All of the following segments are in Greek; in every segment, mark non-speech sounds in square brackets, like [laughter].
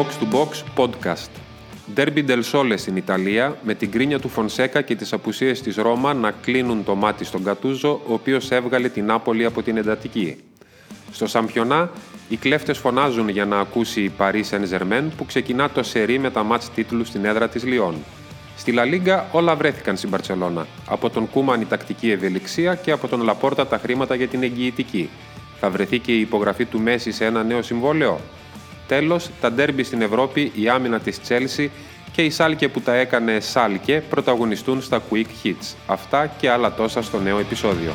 Box to Box Podcast. Derby del Sole στην Ιταλία, με την κρίνια του Φονσέκα και τις απουσίες της Ρώμα να κλείνουν το μάτι στον Κατούζο, ο οποίος έβγαλε την Νάπολη από την εντατική. Στο Σαμπιονά, οι κλέφτες φωνάζουν για να ακούσει η Paris Saint-Germain που ξεκινά το σερί με τα μάτς τίτλου στην έδρα της Λιόν. Στη Λα Λίγκα όλα βρέθηκαν στην Μπαρτσελώνα. Από τον Κούμαν η τακτική ευελιξία και από τον Λαπόρτα τα χρήματα για την εγγυητική. Θα βρεθεί και η υπογραφή του Μέση σε ένα νέο συμβόλαιο; Τέλος, τα ντέρμπι στην Ευρώπη, η άμυνα της Τσέλσι και η Σάλκε που τα έκανε Σάλκε πρωταγωνιστούν στα Quick Hits. Αυτά και άλλα τόσα στο νέο επεισόδιο.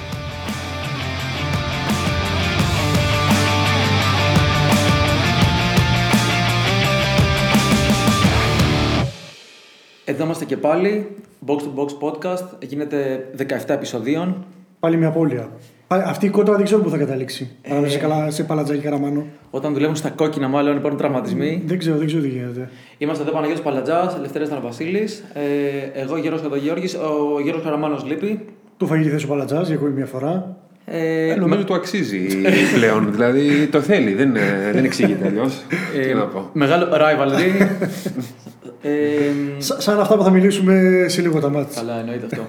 Εδώ είμαστε και πάλι. Box to Box Podcast. Γίνεται 17 επεισοδίων. Πάλι μια απώλεια. Πάλι- Αυτή η κόντρα δεν ξέρω πού θα καταλήξει. Ε. Αν σε, καλά, σε παλατζάκι καραμάνο. Όταν δουλεύουν στα κόκκινα, μάλλον υπάρχουν τραυματισμοί. Δεν ξέρω, δεν ξέρω τι γίνεται. Είμαστε εδώ Παναγιώτης Παλατζάς, Ελευθερίας Θαναβασίλης. Ε, εγώ Γιώργος Καδογιώργης, ο Γιώργος Καραμάνος λείπει. Του φαγητή θέση ο παλατζάς για ακόμη μια φορά. Ε, Ε, νομίζω του αξίζει πλέον. [laughs] δηλαδή το θέλει, δεν, ε, δεν εξηγείται αλλιώς. ε, Τι να πω. Μεγάλο rivalry. ε, Σα- σαν αυτά που θα μιλήσουμε σε λίγο τα μάτια. Καλά, εννοείται αυτό.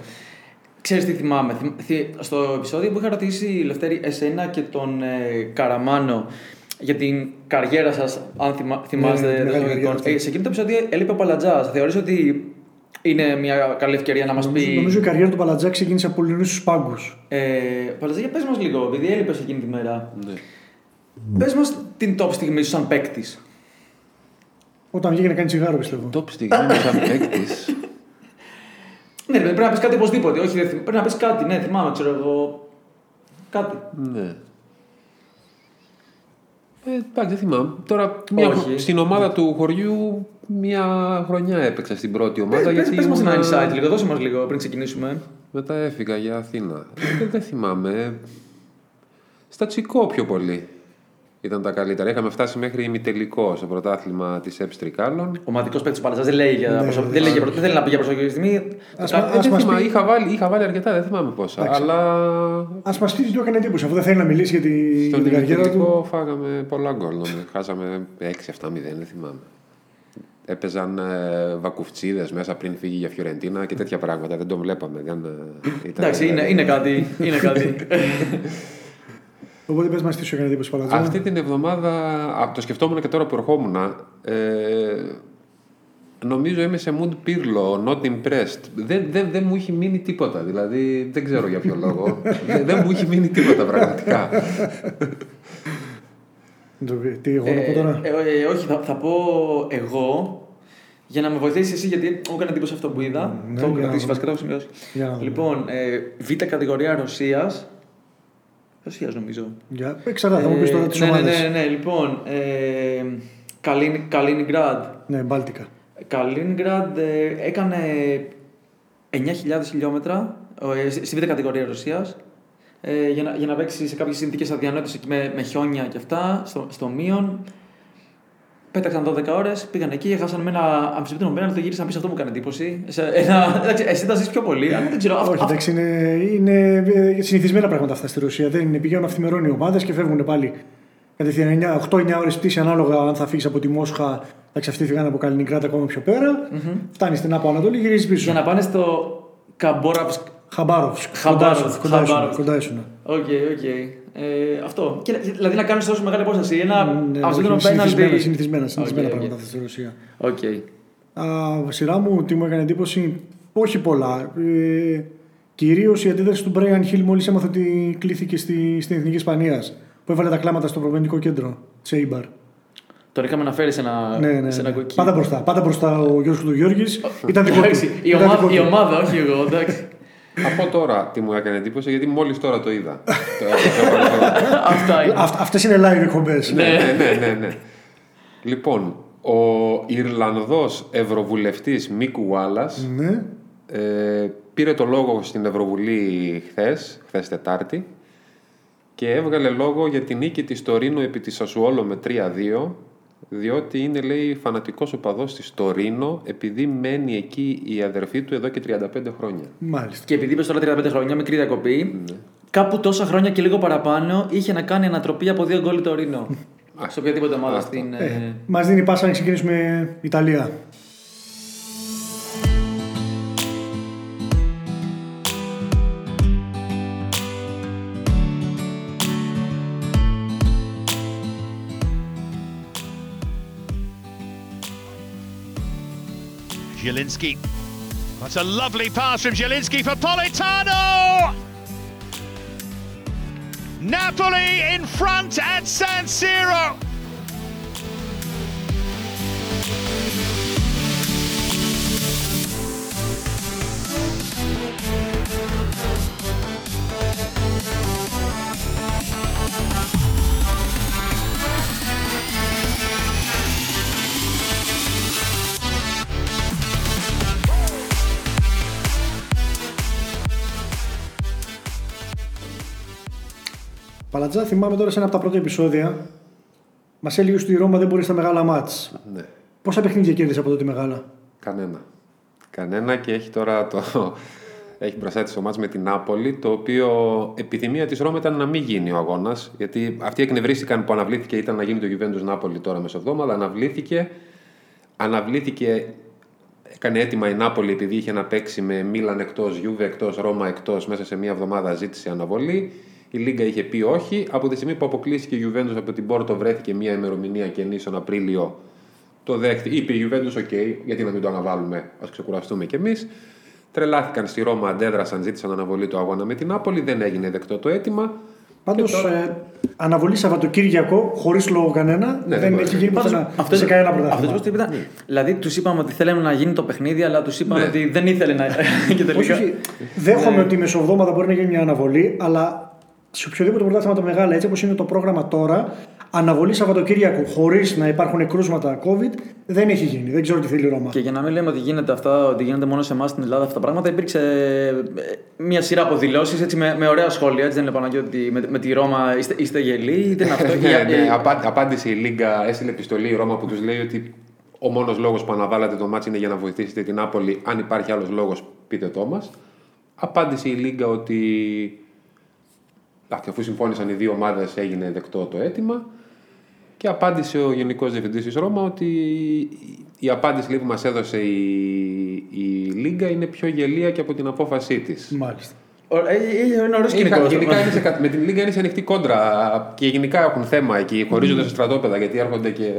Ξέρεις τι θυμάμαι. Θυμ- θυ- Στο επεισόδιο που είχα ρωτήσει η Λευτέρη εσένα και τον ε, Καραμάνο για την καριέρα σας, αν θυμα- θυμάστε. ναι, δεν μεγάλη το καριέρα εικόνα. αυτή. Ε, σε εκείνο το επεισόδιο έλειπε ο Παλατζάς. Θεωρείς ότι είναι μια καλή ευκαιρία να μας Νομίζω, πει... νομίζω η καριέρα του παλατζά ξεκίνησε από πολύ στους πάγκους. Ε, Παλατζά, για πες μας λίγο, επειδή έλειπες εκείνη τη μέρα. Ναι. Πες μας την top στιγμή σου σαν παίκτης. Όταν βγήκε να κάνει τσιγάρο, πιστεύω. Top στιγμή μου σαν παίκτης. Ναι, ρε, πρέπει να πεις κάτι οπωσδήποτε. Όχι, δεν θυμ- πρέπει να πεις κάτι. Ναι, θυμάμαι, ξέρω εγώ. Κάτι. ναι. Ε, εντάξει, δεν θυμάμαι. Τώρα, μια, Όχι. στην ομάδα του χωριού, μια χρονιά έπαιξα στην πρώτη ομάδα. Πες, πες, πες μας ένα ήμουνα- insight λίγο, δώσε μας λίγο πριν ξεκινήσουμε. Μετά έφυγα για Αθήνα. Ε, δεν θυμάμαι. Στα Τσικό πιο πολύ ήταν τα καλύτερα. Είχαμε φτάσει μέχρι ημιτελικό στο πρωτάθλημα της ΕΠΣ Τρικάλων. Ο μαθητικό παίκτη του Παλατζά δεν λέει για Ναι, προσω- ναι. δεν λέει για προ- δεν θέλει να πει για προσωπική στιγμή. Ας Κα- μα- Ε, δεν μας θυμάμαι, πει- είχα, βάλει, είχα βάλει αρκετά, δεν θυμάμαι πόσα. Εντάξει. Αλλά Α μας πει τι του έκανε εντύπωση, αφού δεν θέλει να μιλήσει για, τη, για στον την καριέρα του. ημιτελικό φάγαμε πολλά γκολ. νομίζω. Χάσαμε 6-7-0, δεν θυμάμαι. Έπαιζαν ε, βακουφτσίδες μέσα πριν φύγει για Φιωρεντίνα και τέτοια πράγματα. Δεν το βλέπαμε. Δεν, ε, ήταν- Εντάξει, είναι, είναι κάτι. Είναι κάτι. [laughs] Οπότε πες μας τι σου έκανε εντύπωση παλατζά. Αυτή την εβδομάδα, από το σκεφτόμουν και τώρα που ερχόμουν, ε, νομίζω είμαι σε mood πύρλο, not impressed. Δεν, δεν, δεν μου έχει μείνει τίποτα, δηλαδή δεν ξέρω για ποιο [laughs] λόγο. δεν, δεν μου έχει μείνει τίποτα πραγματικά. Τι εγώ να πω τώρα; Ε, ε, ε, όχι, θα, θα πω εγώ για να με βοηθήσεις εσύ, γιατί μου έκανε εντύπωση αυτό που είδα. Ναι, το έχω για να κρατήσει δούμε. βασικά, το έχω σημειώσει. Για να δούμε. Λοιπόν, ε, β' κατηγορία Ρωσίας. Ρωσία νομίζω. Για... Εξαρτάται, θα μου πεις τώρα Ε, τι ναι, ναι, ομάδε. ναι, ναι, λοιπόν. Ε, Καλίν- Καλίνιγκραντ. Ναι, Μπάλτικα. Καλίνιγκραντ ε, έκανε 9.000 χιλιόμετρα ε, στη στη β' κατηγορία Ρωσίας. Ε, για, να, για να παίξει σε κάποιες συνθήκες αδιανόητες εκεί με, με χιόνια και αυτά, στο, στο μείον. Πέταξαν 12 ώρες, πήγαν εκεί, έχασαν με ένα αμφισβήτητο πέναλτι, γύρισαν πίσω. Αυτό μου έκανε εντύπωση. Σε ένα, εντάξει, εσύ τα ζεις πιο πολύ, αλλά δεν ξέρω. αυ- Όχι, αυ- εντάξει, είναι, είναι ε, συνηθισμένα πράγματα αυτά στη Ρωσία. Δεν είναι, πηγαίνουν αυθημερόν οι ομάδες και φεύγουν πάλι. Κατευθείαν 8-9 ώρες πτήση ανάλογα αν θα φύγεις από τη Μόσχα. Εντάξει, αυτοί φύγανε από Καλίνινγκραντ ακόμα πιο πέρα. Φτάνεις στην Άπω Ανατολή, γυρίζεις πίσω. για να πάνε στο Καμπόραυσκ. Χαμπάροφσκ. Χαμπάροφσκ, Κοντά ήσουν, Χαμπάροφσκ. Κοντά ήσουν. OK, OK. Ε, αυτό. Και, δηλαδή να κάνεις τόσο μεγάλη απόσταση. Ένα Ναι, αμφισβήτητο όχι, συνηθισμένα, πέναλτι. συνηθισμένα, συνηθισμένα OK, OK. πράγματα αυτά στη Ρωσία. Οκ. Α, σειρά μου, τι μου έκανε εντύπωση, όχι πολλά. Ε, Κυρίως η αντίδραση του Μπρέιαν Χιλ μόλις έμαθε ότι κλήθηκε στη, στην Εθνική Ισπανίας. Που έβαλε τα κλάματα στο προπονητικό κέντρο, Τσέιμπαρ. Τον είχαμε αναφέρει σε ένα, Ναι, ναι, σε ναι. ένα κοκκί. Πάντα μπροστά. Πάντα μπροστά ο Γιώργος Του Ήταν [laughs] δικό του. Εντάξει, η, Ήταν ομάδα, δικό η του. ομάδα, όχι εγώ, εντάξει. Θα πω τώρα τι μου έκανε εντύπωση, γιατί μόλις τώρα το είδα. [laughs] Το έπαιξα. Αυτά είναι. Αυ- Αυτές είναι live εκπομπές. ναι, ναι, ναι, ναι, ναι. Λοιπόν, ο Ιρλανδός Ευρωβουλευτής Μίκου Γουάλλας Ναι. ε, πήρε το λόγο στην Ευρωβουλή χθες, χθες Τετάρτη και έβγαλε λόγο για την νίκη της Τωρίνο επί της Σασουόλο με 3-2 διότι είναι λέει φανατικός οπαδός της Τωρίνο επειδή μένει εκεί η αδερφή του εδώ και 35 χρόνια. Μάλιστα. Και επειδή είπε τώρα 35 χρόνια, μικρή διακοπή, κάπου τόσα χρόνια και λίγο παραπάνω είχε να κάνει ανατροπή από δύο γκολ το Ρήνο. σε οποιαδήποτε ομάδα αυτό. στην. Ε, ε, Μας δίνει πάσα να ξεκινήσουμε Ιταλία. Zielinski. That's a lovely pass from Zielinski for Politano! Napoli in front at San Siro. Παλατζά, θυμάμαι τώρα σε ένα από τα πρώτα επεισόδια. Μας έλεγε ότι η Ρώμα δεν μπορεί στα μεγάλα μάτς. Ναι. Πόσα παιχνίδια κέρδισε από τότε μεγάλα; Κανένα. Κανένα και έχει τώρα το. Έχει μπροστά τη το μάτς με την Νάπολη, το οποίο επιθυμία της Ρώμα ήταν να μην γίνει ο αγώνας. Γιατί αυτοί εκνευρίστηκαν που αναβλήθηκε, ήταν να γίνει το Juventus Νάπολη τώρα μεσοβδόμαδα. Αναβλήθηκε. Αναβλήθηκε. Έκανε έτοιμα η Νάπολη επειδή είχε να παίξει με Μίλαν εκτός, Γιούβε εκτός, Ρώμα εκτός. Μέσα σε μία εβδομάδα ζήτησε αναβολή. Η Λίγκα είχε πει όχι. Από τη στιγμή που αποκλείστηκε η Juventus από την Πόρτο, βρέθηκε μία ημερομηνία καινή τον Απρίλιο το δέχτη. Είπε η Juventus, OK, γιατί να μην το αναβάλουμε, ας ξεκουραστούμε κι εμείς. Τρελάθηκαν στη Ρώμα, αντέδρασαν, ζήτησαν αναβολή του αγώνα με την Νάπολη. Δεν έγινε δεκτό το αίτημα. Πάντως, Και τώρα- ε, αναβολή Σαββατοκύριακο, χωρίς λόγο κανένα, Ναι, δεν δεν μπορεί. έχει γίνει Πάντως, πουθενά αυτό- σε κανένα Αυτός πρωτάθλημα. πώ το είπα. Δηλαδή τους είπαμε ότι θέλαμε να γίνει το παιχνίδι, αλλά τους είπαμε Ναι. ότι δεν ήθελε να. [laughs] και τελικά. Όχι, όχι. Δέχομαι ότι η μεσοβδόμαδα μπορεί να γίνει μια αναβολή, αλλά σε οποιοδήποτε πρωτάθλημα τα μεγάλα, έτσι όπως είναι το πρόγραμμα τώρα, αναβολή Σαββατοκύριακο χωρίς να υπάρχουν κρούσματα COVID δεν έχει γίνει. Δεν ξέρω τι θέλει η Ρώμα. Και για να μην λέμε ότι γίνεται αυτά, ότι γίνεται μόνο σε εμάς στην Ελλάδα αυτά τα πράγματα, υπήρξε ε, μια σειρά από δηλώσει με, με ωραία σχόλια. Έτσι δεν είναι Παναγιώτη ότι με, με τη Ρώμα είστε, είστε γελοί, δεν είναι αυτό. [laughs] Ναι, Για- ναι, ε, απά- απάντησε η Λίγκα, έστειλε επιστολή η Ρώμα που τους λέει ότι ο μόνος λόγος που αναβάλλατε το μάτι είναι για να βοηθήσετε την Νάπολη. Αν υπάρχει άλλος λόγος, πείτε το μας. Απάντησε η Λίγκα ότι. Εντάξει, αφού συμφώνησαν οι δύο ομάδες, έγινε δεκτό το αίτημα. Και απάντησε ο Γενικός Διευθυντής της Ρώμα ότι η απάντηση λίγο που μας έδωσε η, η Λίγκα είναι πιο γελία και από την απόφασή της. Μάλιστα. ο- ε, ε, Είναι ωραίο σκηνικό. Γενικά, γενικά είναι σε, κα- με την Λίγκα είναι σε ανοιχτή κόντρα και γενικά έχουν θέμα εκεί. Χωρίζονται σε στρατόπεδα γιατί έρχονται και.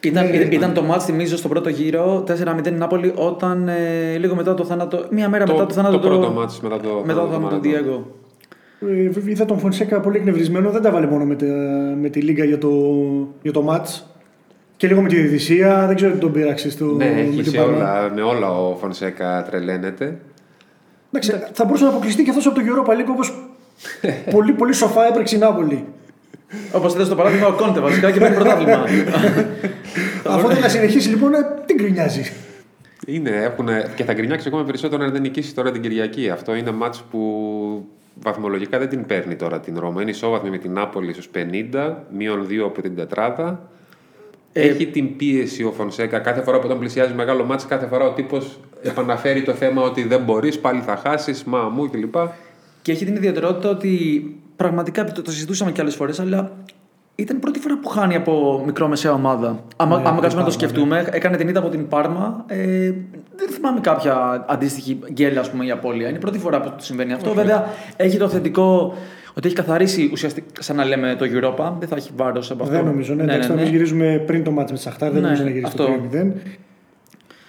Ήταν, Ναι, ήταν, ήταν το μάτς, θυμίζω, στον πρώτο γύρο 4-0 η Νάπολη όταν ε, λίγο μετά το θάνατο. Μία μέρα μετά το θάνατο. το του- πρώτο μάτς μετά το μετά το θάνατο θάνατο του του Μαραντόνα. Διέγκο. Ε, είδα τον Φωνσέκα πολύ εκνευρισμένο, δεν τα βάλε μόνο με, τα- με τη Λίγκα για το, για το μάτς. Και λίγο με τη διαιτησία, δεν ξέρω τι τον πείραξες στο, Ναι, με έχει την σε Πάρμα. όλα, με όλα ο Φωνσέκα τρελαίνεται. Εντάξει, θα μπορούσε να αποκλειστεί και αυτός από το Europa League όπως [laughs] πολύ, πολύ σοφά έπρεξε η Νάπολη. Όπως είδε στο παράδειγμα, ο Κόντε βασικά και παίρνει πρωτάθλημα. [laughs] Αφού δεν θα συνεχίσει λοιπόν, ε, τι γκρινιάζει. Είναι, έχουν, και θα γκρινιάξει ακόμα περισσότερο αν δεν νικήσει τώρα την Κυριακή. Αυτό είναι μάτς που βαθμολογικά δεν την παίρνει τώρα την Ρώμα. Είναι ισόβαθμη με την Νάπολη στους 50, μείον 2 από την τετράδα. Ε, Έχει την πίεση ο Φωνσέκα κάθε φορά που τον πλησιάζει μεγάλο μάτς, κάθε φορά ο τύπος επαναφέρει το θέμα ότι δεν μπορείς, πάλι θα χάσεις, μα μου κλπ. Και έχει την ιδιαιτερότητα ότι πραγματικά το, το συζητούσαμε και άλλες φορές, αλλά ήταν η πρώτη φορά που χάνει από μικρό-μεσαία ομάδα. Άμα, Ναι, άμα από κάτσουμε να το την Πάρμα, σκεφτούμε, έκανε την ήττα από την Πάρμα. Ε, δεν θυμάμαι κάποια αντίστοιχη γκέλα, ας πούμε, η απώλεια. Είναι η πρώτη φορά που του συμβαίνει αυτό. Βέβαια, έχει το θετικό ότι έχει καθαρίσει ουσιαστικά, σαν να λέμε, το Europa. Δεν θα έχει βάρος από αυτό. Δεν νομίζω. Ναι, εντάξει, ναι, γυρίζουμε πριν το μάτς με τη Σαχτάρ, δεν Ναι, νομίζω να γυρίσει αυτό. το 3-0.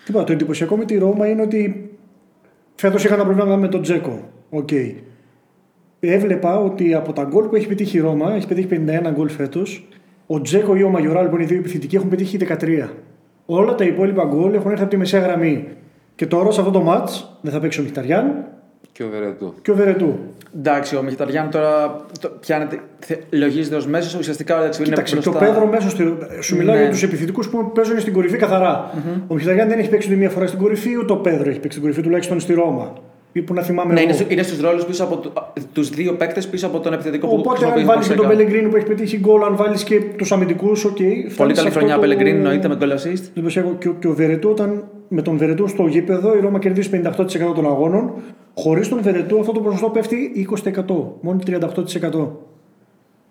Τίποτα, το εντυπωσιακό με τη Ρώμα είναι ότι φέτος είχαν τα προβλήματα με τον Τζέκο. Οκ. Έβλεπα ότι από τα γκολ που έχει πετύχει η Ρώμα, έχει πετύχει 51 γκολ φέτος, ο Τζέκο ή ο Μαγιοράλ που είναι οι δύο επιθετικοί έχουν πετύχει 13. Όλα τα υπόλοιπα γκολ έχουν έρθει από τη μεσαία γραμμή. Και τώρα σε αυτό το ματς δεν θα παίξει ο Μχιταριάν Και ο Βερετού. και ο Βερετού. Εντάξει, ο Μχιταριάν τώρα το πιάνεται, θε- λογίζεται ως μέσος. Ουσιαστικά εντάξει, είναι Κοίταξε, και ο μπροστά. Πέδρο μέσω στο. Σου μιλάω Ναι. για τους επιθετικούς που παίζουν στην κορυφή καθαρά. Ο Μχιταριάν δεν έχει παίξει ούτε μία φορά στην κορυφή, ούτε ο Πέδρο έχει παίξει στην κορυφή, τουλάχιστον στη Ρώμα. Ή που να θυμάμαι Ναι, εγώ. είναι, στου- είναι στους ρόλους πίσω από τους δύο παίκτες πίσω από τον επιθετικό που Οπότε, χρησιμοποιεί αν ο βάλεις και τον Φωνσέκα. Πελεγκρίνι που έχεις πετύχει γκολ, αν βάλεις και τους αμυντικούς, οκ. Πολύ φτάνεις σε καλή αυτό χρονιά το- Πελεγκρίνι εννοείται με goal assist. Εντυπωσιακό. Και, ο- και ο Βερετού, όταν με τον Βερετού στο γήπεδο, η Ρώμα κερδίζει 58% των αγώνων. Χωρίς τον Βερετού, αυτό το ποσοστό πέφτει 20%. Μόνο 38%.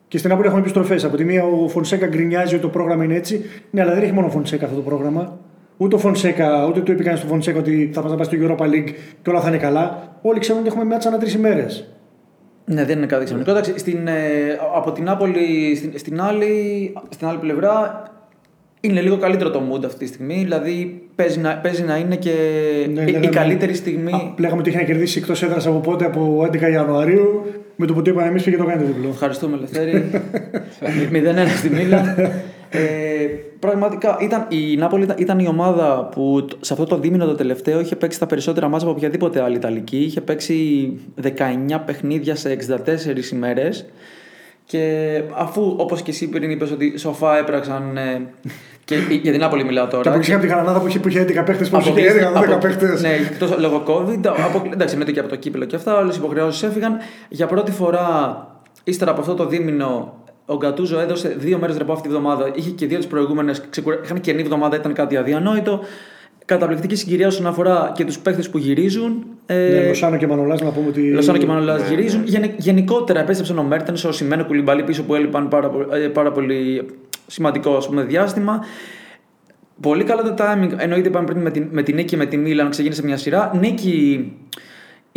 Και στην Νάπολη έχουμε επιστροφές. Από τη μία ο Φωνσέκα γκρινιάζει ότι το πρόγραμμα είναι έτσι. Ναι, αλλά δεν έχει μόνο ο Φωνσέκα αυτό το πρόγραμμα. Ούτε ο Φωνσέκα, ούτε του είπε κανείς στο Φωνσέκα ότι θα πας να πας στο Europa League και όλα θα είναι καλά. Όλοι ξέρουν ότι έχουμε μάτσα ανά τρεις ημέρες. Ναι, δεν είναι κάτι ξενικό. Εντάξει, στην, ε, από την Νάπολη στην, στην, άλλη, στην άλλη πλευρά είναι λίγο καλύτερο το mood αυτή τη στιγμή. Δηλαδή παίζει να, παίζει να είναι και Ναι, η, η λέγαμε- καλύτερη στιγμή. Α, Λέγαμε ότι είχε να κερδίσει εκτός έδρας από πότε, από 11 Ιανουαρίου. Με το που το είπαμε εμείς πήγε το κάνει το διπλό. Ευχαριστούμε, Ελευθέρη. [laughs] 0-1 στη Μίλαν. Ε, πραγματικά ήταν, η Νάπολη ήταν, ήταν η ομάδα που τ- σε αυτό το δίμηνο το τελευταίο είχε παίξει τα περισσότερα μάτια από οποιαδήποτε άλλη Ιταλική. Είχε παίξει 19 παιχνίδια σε 64 ημέρες και αφού όπως και εσύ πριν είπες ότι σοφά έπραξαν ε, και για την Νάπολη μιλάω τώρα Και από εκεί από την Γρανάδα που είχε, που είχε 11 παίχτες, πώ είχε Αποκλείστηκαν- 11 απο- παίχτες. Ναι, εκτός λόγω COVID. Απο... Εντάξει, μετά και από το κύπελο και αυτά, όλες οι υποχρεώσεις έφυγαν. Για πρώτη φορά, ύστερα από αυτό το δίμηνο, ο Γκατούζο έδωσε δύο μέρες ρεπό αυτή τη βδομάδα. Είχε και δύο τις προηγούμενες. Ξεκουρα... Είχαν καινή εβδομάδα, ήταν κάτι αδιανόητο. Καταπληκτική συγκυρία όσον αφορά και τους παίχτες που γυρίζουν. Ε, Ναι, Λοσάνο και Μανολάς να πούμε ότι. Λοσάνο και Μανολάς Ναι, γυρίζουν. Γενε- γενικότερα επέστρεψαν ο Μέρτενς, ο Σιμένο Κουλιμπαλί πίσω που έλειπαν πάρα, πο- ε, πάρα πολύ σημαντικό ας πούμε, διάστημα. Πολύ καλό το timing. Εννοείται είπαμε πριν με την, με την νίκη και με τη Μίλαν ξεκίνησε μια σειρά. Νίκη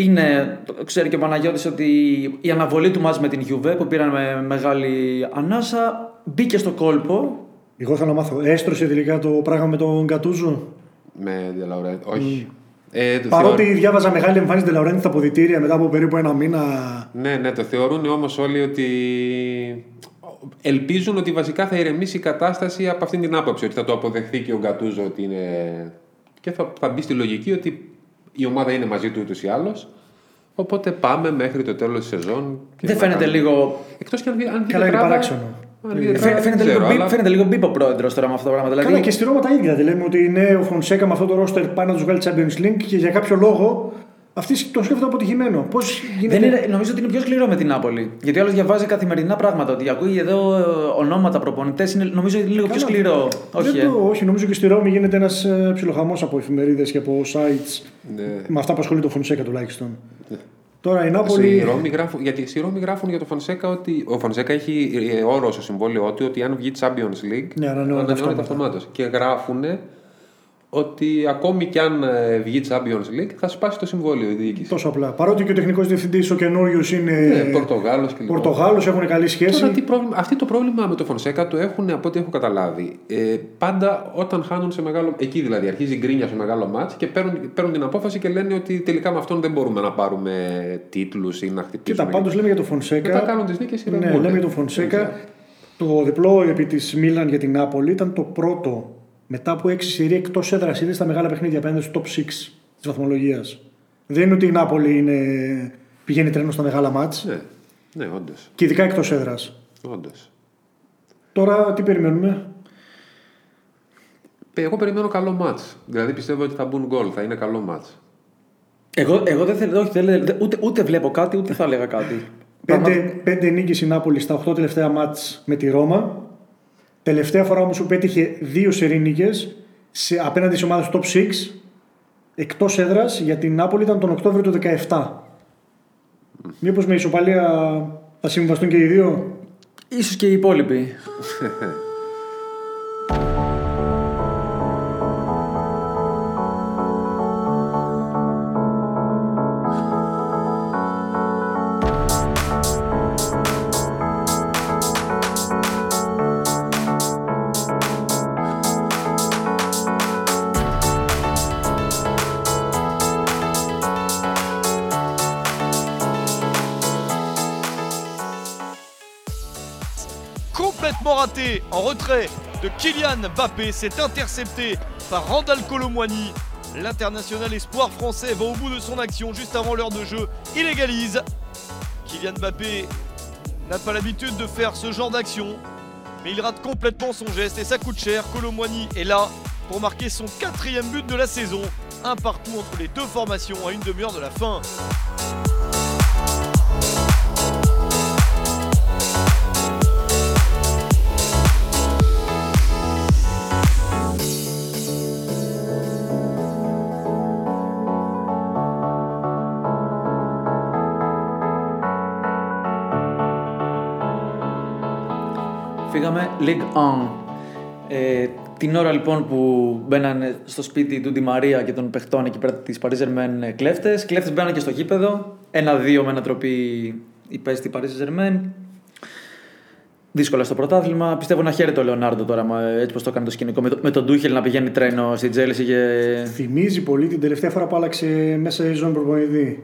είναι, το ξέρει και ο Παναγιώτης ότι η αναβολή του μας με την Juve που πήραν με μεγάλη ανάσα μπήκε στο κόλπο. Εγώ θέλω να μάθω. Έστρωσε τελικά το πράγμα με τον Γκατούζο. Με Διαλαουρέ. Όχι. Ε, το Παρότι θεωρώ- διάβαζα μεγάλη εμφάνιση Ντελαουρέντη στα αποδητήρια μετά από περίπου ένα μήνα. Ναι, ναι, το θεωρούν όμως όλοι ότι ελπίζουν ότι βασικά θα ηρεμήσει η κατάσταση από αυτήν την άποψη, ότι θα το αποδεχθεί και ο Γκατούζο ότι είναι... και θα, θα μπει στη λογική ότι η ομάδα είναι μαζί του ούτως ή άλλως. Οπότε πάμε μέχρι το τέλος της σεζόν. και Δεν να φαίνεται κάνουμε- λίγο. Εκτός και αν, βγει- αν βγει Καλά, είναι τετράδα- παράξενο. αν βγει Φαι- τετράδα, Φαίνεται, δεν λίγο, ξέρω, μπι- αλλά- φαίνεται λίγο μπίπο πρόεδρος τώρα με αυτά τα πράγματα. Δηλαδή, Καλά και στη Ρώμα τα ίδια. Δηλαδή λέμε ότι ναι, ο Φωνσέκα με αυτό το ρόστερ πάει να τους βγάλει Champions League και για κάποιο λόγο αυτοί το σκέφτονται αποτυχημένο. Πώς γίνεται; Δεν είναι, νομίζω ότι είναι πιο σκληρό με την Νάπολη. Γιατί άλλος διαβάζει καθημερινά πράγματα. Ότι ακούει εδώ ε, ονόματα προπονητές. Νομίζω ότι είναι λίγο πιο Καλά. σκληρό. Όχι, Δεν ε. το, όχι, νομίζω και στη Ρώμη γίνεται ένας ψιλοχαμός από εφημερίδες και από sites. Ναι. Με αυτά που ασχολείται ο Φωνσέκα τουλάχιστον. Τώρα η Στη Νάπολη. Ρώμη γράφουν, γιατί στη Ρώμη γράφουν για το Φωνσέκα ότι ο Φωνσέκα έχει ε, όρο στο συμβόλαιό του ότι αν βγει Champions League Ναι, ανανεώνεται αυτόματα. αυτομάτως. Και γράφουν ότι ακόμη κι αν ε, βγει Champions League θα σπάσει το συμβόλαιο η διοίκηση. Τόσο απλά. Παρότι και ο τεχνικός διευθυντής ο καινούριος είναι. Ναι, Πορτογάλος και λοιπά. Πορτογάλος, έχουν καλή σχέση. Τώρα, τι πρόβλημα, αυτή το πρόβλημα με το Φωνσέκα το έχουν από ό,τι έχω καταλάβει. Ε, πάντα όταν χάνουν σε μεγάλο. Εκεί δηλαδή αρχίζει η γκρίνια σε μεγάλο μάτς και παίρνουν, παίρνουν την απόφαση και λένε ότι τελικά με αυτόν δεν μπορούμε να πάρουμε τίτλους ή να χτυπήσουμε. Κοίτα, πάντως λέμε για τον Φωνσέκα. Μετά κάνουν τις νίκες Ναι, ηρεμούνται. λέμε για τον Φωνσέκα. Το διπλό επί της Μίλαν για την Νάπολη ήταν το πρώτο μετά από έξι σειρή εκτός έδρας είδες στα μεγάλα παιχνίδια απέναντι στο top 6 της βαθμολογίας. Δεν είναι ότι η Νάπολη είναι... πηγαίνει τρένο στα μεγάλα μάτς Ναι, ναι, όντως. και ειδικά εκτός έδρας. όντως. Τώρα τι περιμένουμε; Ε, Εγώ περιμένω καλό μάτς. Δηλαδή πιστεύω ότι θα μπουν γκολ, θα είναι καλό μάτς. Εγώ, εγώ δεν θέλω, όχι, δεν λέω- δεν- ούτε, ούτε βλέπω κάτι, ούτε θα έλεγα κάτι. Πέντε, πέντε νίκες η Νάπολη στα 8 τελευταία μάτς με τη Ρώμα. Τελευταία φορά όμως που πέτυχε δύο σερή νίκες σε, απέναντι σε ομάδες top 6 εκτός έδρας για την Νάπολη ήταν τον Οκτώβριο του 17. Μήπως με ισοπαλία θα συμβαστούν και οι δύο; Ίσως και οι υπόλοιποι. [laughs] en retrait de Kylian Mbappé. C'est intercepté par Randall Colomwani. L'international espoir français va au bout de son action juste avant l'heure de jeu. Il égalise. Kylian Mbappé n'a pas l'habitude de faire ce genre d'action. Mais il rate complètement son geste et ça coûte cher. Colomwani est là pour marquer son quatrième but de la saison. Un partout entre les deux formations à une demi-heure de la fin. Ligue 1. Ε, την ώρα λοιπόν που μπαίνανε στο σπίτι του Ντι Μαρία και των παιχτών εκεί πέρα της Paris Germain κλέφτες, κλέφτες μπαίνανε και στο γήπεδο. Ένα-δύο με ανατροπή υπέστη Paris Germain. Δύσκολα στο πρωτάθλημα. Πιστεύω να χαίρεται ο Λεωνάρντο τώρα, μα, έτσι πώς το έκανε το σκηνικό. Με, το, με τον Τούχελ να πηγαίνει τρένο στην Τζέλση και. Θυμίζει πολύ την τελευταία φορά που άλλαξε μέσα στη σεζόν προπονητή.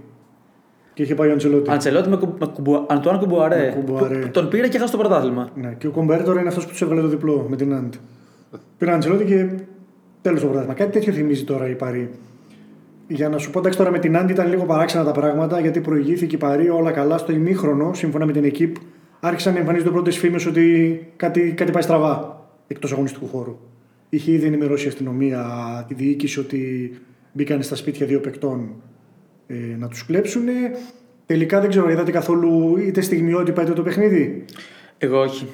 Και είχε πάει ο Αντσελότη. Αντσελότη με, κου- με κουμπου, Αντουάν Κουμπουαρέ. Με Κουμπουαρέ. που Τον πήρε και έχασε το πρωτάθλημα. Ναι, και ο Κουμπουαρέ τώρα είναι αυτός που τους έβγαλε το διπλό με την Ναντ. Πήρε Αντσελότη και τέλος το πρωτάθλημα. Κάτι τέτοιο θυμίζει τώρα η Παρή. Για να σου πω, εντάξει, τώρα με την Άντι ήταν λίγο παράξενα τα πράγματα γιατί προηγήθηκε η Παρή όλα καλά στο ημίχρονο, σύμφωνα με την ΕΚΙΠ. Άρχισαν να εμφανίζονται πρώτες φήμες ότι κάτι, κάτι πάει στραβά εκτός αγωνιστικού χώρου. Είχε ήδη ενημερώσει η αστυνομία τη διοίκηση ότι μπήκαν στα σπίτια δύο παικτών ε, να τους κλέψουν. Τελικά δεν ξέρω, είδατε καθόλου είτε στιγμιότυπα είτε το παιχνίδι; Εγώ όχι.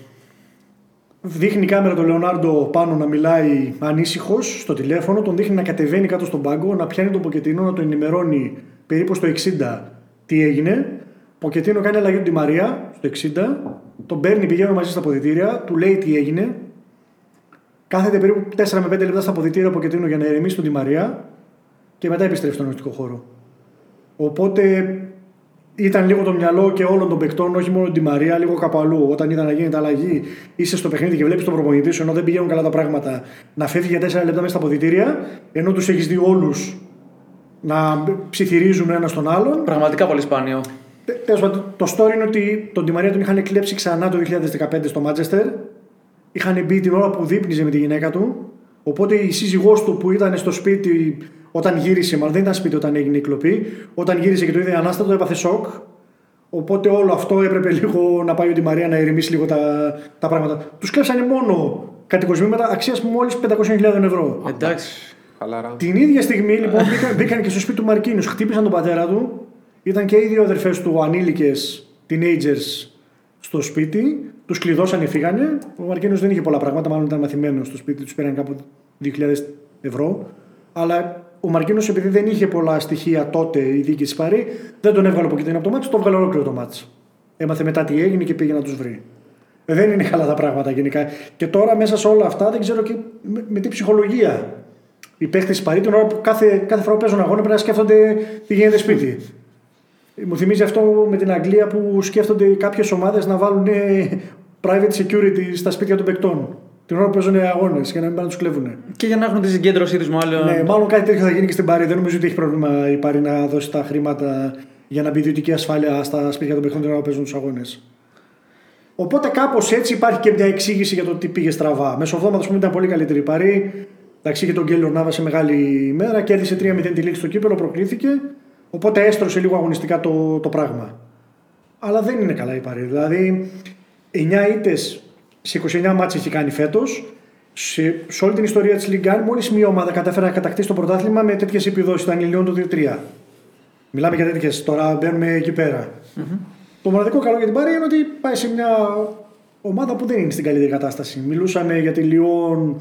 Δείχνει η κάμερα τον Λεωνάρντο πάνω να μιλάει ανήσυχος στο τηλέφωνο, τον δείχνει να κατεβαίνει κάτω στον πάγκο, να πιάνει τον Ποκετίνο, να τον ενημερώνει περίπου στο 60 τι έγινε. Ποκετίνο κάνει αλλαγή του Τη Μαρία στο 60, τον παίρνει, πηγαίνουν μαζί στα ποδητήρια, του λέει τι έγινε. Κάθεται περίπου 4 με 5 λεπτά στα ποδητήρια ο Ποκετίνο για να ηρεμήσει τον Τη Μαρία και μετά επιστρέφει στον αγωνιστικό χώρο. Οπότε ήταν λίγο το μυαλό και όλων των παικτών, όχι μόνο την Μαρία, λίγο κάπου αλλού. Όταν ήταν να γίνεται αλλαγή, είσαι στο παιχνίδι και βλέπεις τον προπονητή σου ενώ δεν πηγαίνουν καλά τα πράγματα, να φεύγει για 4 λεπτά μέσα στα ποδητήρια, ενώ τους έχεις δει όλους να ψιθυρίζουν ένα στον άλλον. Πραγματικά πολύ σπάνιο. Τε- τέλος πάντων, το story είναι ότι τον Τη Μαρία τον είχαν κλέψει ξανά το 2015 στο Μάντσεστερ. Είχαν μπει την ώρα που δείπνιζε με τη γυναίκα του. Οπότε η σύζυγός του που ήταν στο σπίτι όταν γύρισε, μάλλον δεν ήταν σπίτι όταν έγινε η κλοπή, όταν γύρισε και το είδε ανάστατο έπαθε σοκ. Οπότε όλο αυτό έπρεπε [laughs] λίγο να πάει ο Τη Μαρία να ηρεμήσει λίγο τα, τα πράγματα. Τους κλέψανε μόνο κατοικοσμήματα αξίας μόλις 500.000 ευρώ. Εντάξει. Χαλαρά. Την ίδια στιγμή λοιπόν μπήκαν, μπήκαν και στο σπίτι του Μαρκίνους, χτύπησαν τον πατέρα του. Ήταν και οι δύο αδερφές του ανήλικες teenagers στο σπίτι. Τους κλειδώσανε, φύγανε. Ο Μαρκίνος δεν είχε πολλά πράγματα, μάλλον ήταν μαθημένος στο σπίτι, τους πήραν κάπου 2.000 ευρώ. Αλλά ο Μαρκίνο, επειδή δεν είχε πολλά στοιχεία τότε η δίκη της Παρή, δεν τον έβγαλε από εκεί από το μάτσο, το έβγαλε ολόκληρο το μάτσο. Έμαθε μετά τι έγινε και πήγε να τους βρει. Ε, Δεν είναι καλά τα πράγματα γενικά. Και τώρα μέσα σε όλα αυτά δεν ξέρω και με, με τι ψυχολογία οι παίχτε της Παρή την ώρα που κάθε, κάθε φορά που παίζουν αγώνα πρέπει να σκέφτονται τι γίνεται σπίτι. Μου θυμίζει αυτό με την Αγγλία που σκέφτονται κάποιες ομάδες να βάλουν ε, private security στα σπίτια των παικτών. Την ώρα που παίζουν αγώνες για να μην πάνε να τους κλέβουν. Και για να έχουν τη συγκέντρωσή τους μάλλον. Ναι, μάλλον κάτι τέτοιο θα γίνει και στην Πάρη. Δεν νομίζω ότι έχει πρόβλημα η Πάρη να δώσει τα χρήματα για να μπει ιδιωτική ασφάλεια στα σπίτια των παιχτών την ώρα που παίζουν τους αγώνες. Οπότε κάπως έτσι υπάρχει και μια εξήγηση για το τι πήγε στραβά. Μεσοβδόματα, ας πούμε, ήταν πολύ καλύτερη η Πάρη. Εντάξει, είχε τον Γκέλιο Νάβα σε μεγάλη ημέρα, κέρδισε 3-0 τη λήξη στο κύπελο, προκλήθηκε. Οπότε έστρωσε λίγο αγωνιστικά το, το πράγμα. Αλλά δεν είναι καλά η Πάρη. Δηλαδή, 9 ήττες σε 29 μάτς έχει κάνει φέτος. Σε, σε όλη την ιστορία της Λιγκάν, μόλις μία ομάδα κατάφερε να κατακτήσει το πρωτάθλημα με τέτοιες επιδόσεις. Ήταν η Λιόν το 2-3. Μιλάμε για τέτοιες. Τώρα μπαίνουμε εκεί πέρα. Το μοναδικό καλό για την Πάρη είναι ότι πάει σε μια ομάδα που δεν είναι στην καλύτερη κατάσταση. Μιλούσαμε για τη Λιόν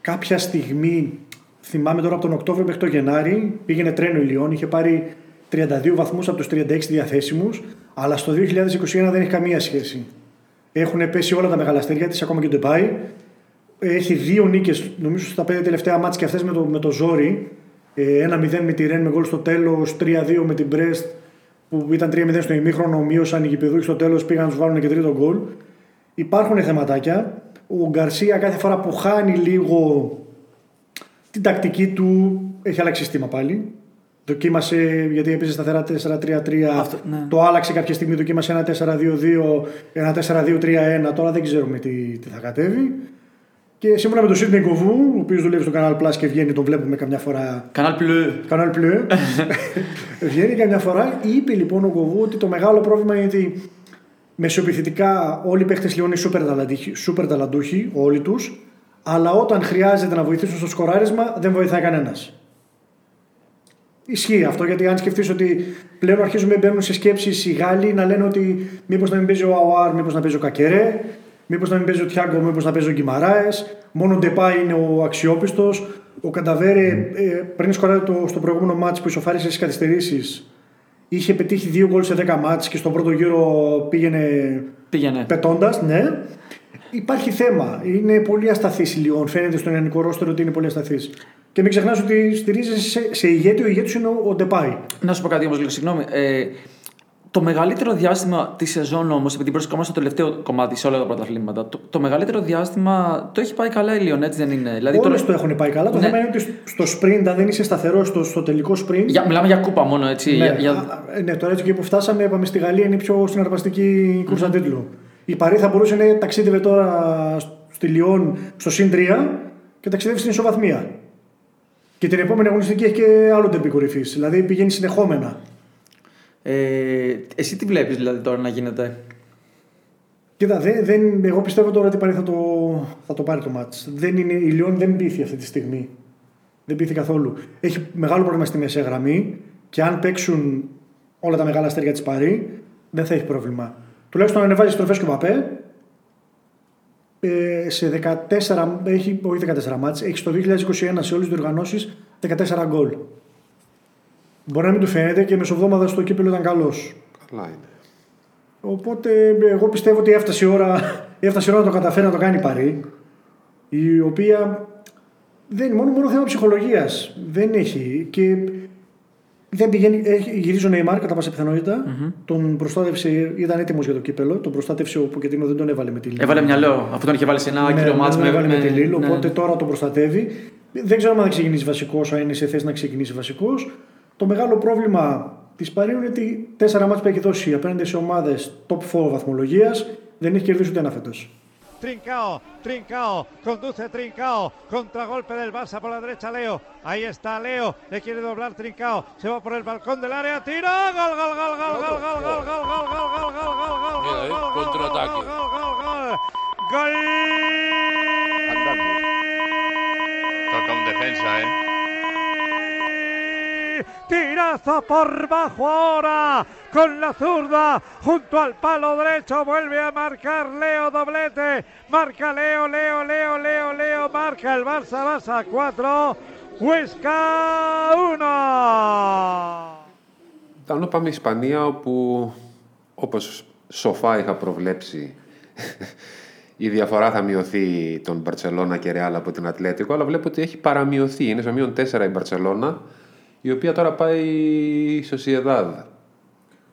κάποια στιγμή, θυμάμαι τώρα από τον Οκτώβριο μέχρι τον Γενάρη, πήγαινε τρένο η Λιόν, είχε πάρει 32 βαθμούς από τους 36 διαθέσιμους, αλλά στο 2021 δεν έχει καμία σχέση. Έχουν πέσει όλα τα μεγάλα αστέρια της, ακόμα και το Ντεπάι. Έχει δύο νίκες, νομίζω στα πέντε τελευταία μάτια και αυτές με το, με το ζόρι. Ε, 1-0 με τη Ρεν με γκολ στο τέλος, 3-2 με την Μπρέστ που ήταν 3-0 στο ημίχρονο, μείωσαν οι γηπεδούχοι στο τέλος, πήγαν να τους βάλουν και τρίτο γκολ. Υπάρχουν θεματάκια. Ο Γκαρσία κάθε φορά που χάνει λίγο την τακτική του έχει αλλάξει στήμα πάλι. Δοκίμασε, γιατί έπαιζε σταθερά 4-3-3. Αυτό, ναι. Το άλλαξε κάποια στιγμή, δοκίμασε ένα 4-2-2, ένα 4-2-3-1. Τώρα δεν ξέρουμε τι, τι θα κατέβει. Και σύμφωνα με τον Σίδνεϊ Κοβού, ο οποίος δουλεύει στο Canal Plus και βγαίνει, τον βλέπουμε καμιά φορά. Κανάλ Πλου. Canal Plus. [laughs] βγαίνει καμιά φορά. Είπε λοιπόν ο Κοβού ότι το μεγάλο πρόβλημα είναι ότι μεσοεπιθετικά όλοι οι παίχτε Λιόν είναι σούπερ ταλαντούχοι, σούπερ ταλαντούχοι όλοι τους. Αλλά όταν χρειάζεται να βοηθήσουν στο σκοράρισμα, δεν βοηθάει κανένας. Ισχύει αυτό γιατί αν σκεφτείς ότι πλέον αρχίζουμε μπαίνουν σε σκέψεις οι Γάλλοι να λένε ότι μήπως να μην παίζει ο Αουάρ, μήπως να παίζει ο Κακερέ, μήπως να μην παίζει ο Τιάγκο, μήπως να παίζει ο Γκυμαράες. Μόνο ο Ντεπά είναι ο αξιόπιστος. Ο Κανταβέρε ε, πριν σκοράρει το, στο προηγούμενο μάτς που ισοφάρισε στις καθυστερήσεις, είχε πετύχει δύο γκολ σε 10 μάτς και στον πρώτο γύρο πήγαινε Πήγαινε. πετώντας, ναι. υπάρχει θέμα. Είναι πολύ ασταθής η Λιόν. Φαίνεται στον ελληνικό ρόστερο ότι είναι πολύ ασταθής. Και μην ξεχνάς ότι στηρίζεσαι σε, σε ηγέτη, ο ηγέτης είναι ο, ο Ντεπάη. Να σου πω κάτι όμως, λίγο συγγνώμη. Ε, το μεγαλύτερο διάστημα της σεζόν όμως, επειδή βρισκόμαστε στο τελευταίο κομμάτι σε όλα τα πρωταθλήματα, το, το μεγαλύτερο διάστημα το έχει πάει καλά η Λιόν, έτσι δεν είναι; Δηλαδή, Όλες το, το έχουν πάει καλά. Το Ναι. θέμα είναι ότι στο sprint, αν δεν είσαι σταθερός στο, στο τελικό sprint. για, μιλάμε για κούπα μόνο, έτσι. ναι, για, για- α, ε, ναι, τώρα έτσι και που φτάσαμε, είπαμε στη Γαλλία είναι η πιο συναρπαστική κούρσα τίτλου. Η Παρή θα μπορούσε να ταξίδευε τώρα στη Λιόν στο συν 3 και ταξιδεύει στην ισοβαθμία. Και την επόμενη αγωνιστική έχει και άλλο τεμπή κορυφής. Δηλαδή πηγαίνει συνεχόμενα. ε, εσύ τι βλέπεις δηλαδή τώρα να γίνεται; Κοίτα, δεν, δεν, εγώ πιστεύω τώρα ότι η Παρή θα το, θα το πάρει το μάτς. Δεν είναι, η Λιόν δεν πείθει αυτή τη στιγμή. Δεν πείθει καθόλου. Έχει μεγάλο πρόβλημα στη μεσαία γραμμή και αν παίξουν όλα τα μεγάλα αστέρια της Παρή, δεν θα έχει πρόβλημα. Τουλάχιστον ανεβάζει στροφές και ο Παπέ. Ε, σε 14, έχει, όχι 14 μάτς, έχει στο 2021 σε όλες τις διοργανώσεις 14 γκολ. Μπορεί να μην του φαίνεται και μεσοβδόμαδα στο κύπελο ήταν καλός. Καλά είναι. Οπότε εγώ πιστεύω ότι έφτασε η ώρα, [laughs] έφτασε η ώρα να το καταφέρει να το κάνει η Παρή. Η οποία δεν είναι μόνο, μόνο θέμα ψυχολογίας. Δεν έχει. Και δεν πηγαίνει. Έχει, γυρίζει ο Νεϊμάρ κατά πάσα πιθανότητα. Τον προστάτευσε, ήταν έτοιμος για το κύπελο. Τον προστάτευσε ο Ποκετίνο, δεν τον έβαλε με τη Λίλ. Έβαλε μυαλό, αφού τον είχε βάλει σε ένα Ναι, κύριο δεν μάτς τον έβαλε με, τη Λίλ, ναι. οπότε τώρα τον προστατεύει. Δεν ξέρω αν θα ξεκινήσει βασικός, αν είναι σε θέση να ξεκινήσει βασικός. Το μεγάλο πρόβλημα της Παρή είναι ότι τέσσερα μάτς που έχει δώσει απέναντι σε ομάδες top 4 βαθμολογίας δεν έχει κερδίσει ούτε ένα φέτος. Trincao, Trincao, conduce Trincao, contragolpe del Barça por la derecha Leo, ahí está Leo, le quiere doblar Trincao, se va por el balcón del área, tira, gol, gol, gol, gol, gol, gol, gol, gol, gol, gol, gol, gol, gol, gol, Mira, eh, gol, gol, contraataque. gol, gol, gol, Tirazo por bajo ahora con la zurda junto al palo derecho vuelve a marcar Leo doblete marca Leo Leo Leo Leo Leo marca el Barça Barça 4 Huesca 1 Πάνω πάμε Ισπανία όπου όπως σοφά είχα προβλέψει η διαφορά θα μειωθεί τον Μπαρτσελώνα και Ρεάλ από την Ατλέτικο αλλά βλέπω ότι έχει παραμειωθεί. Είναι στο μείον 4 η Μπαρτσελώνα η οποία τώρα πάει η Σοσιεδάδ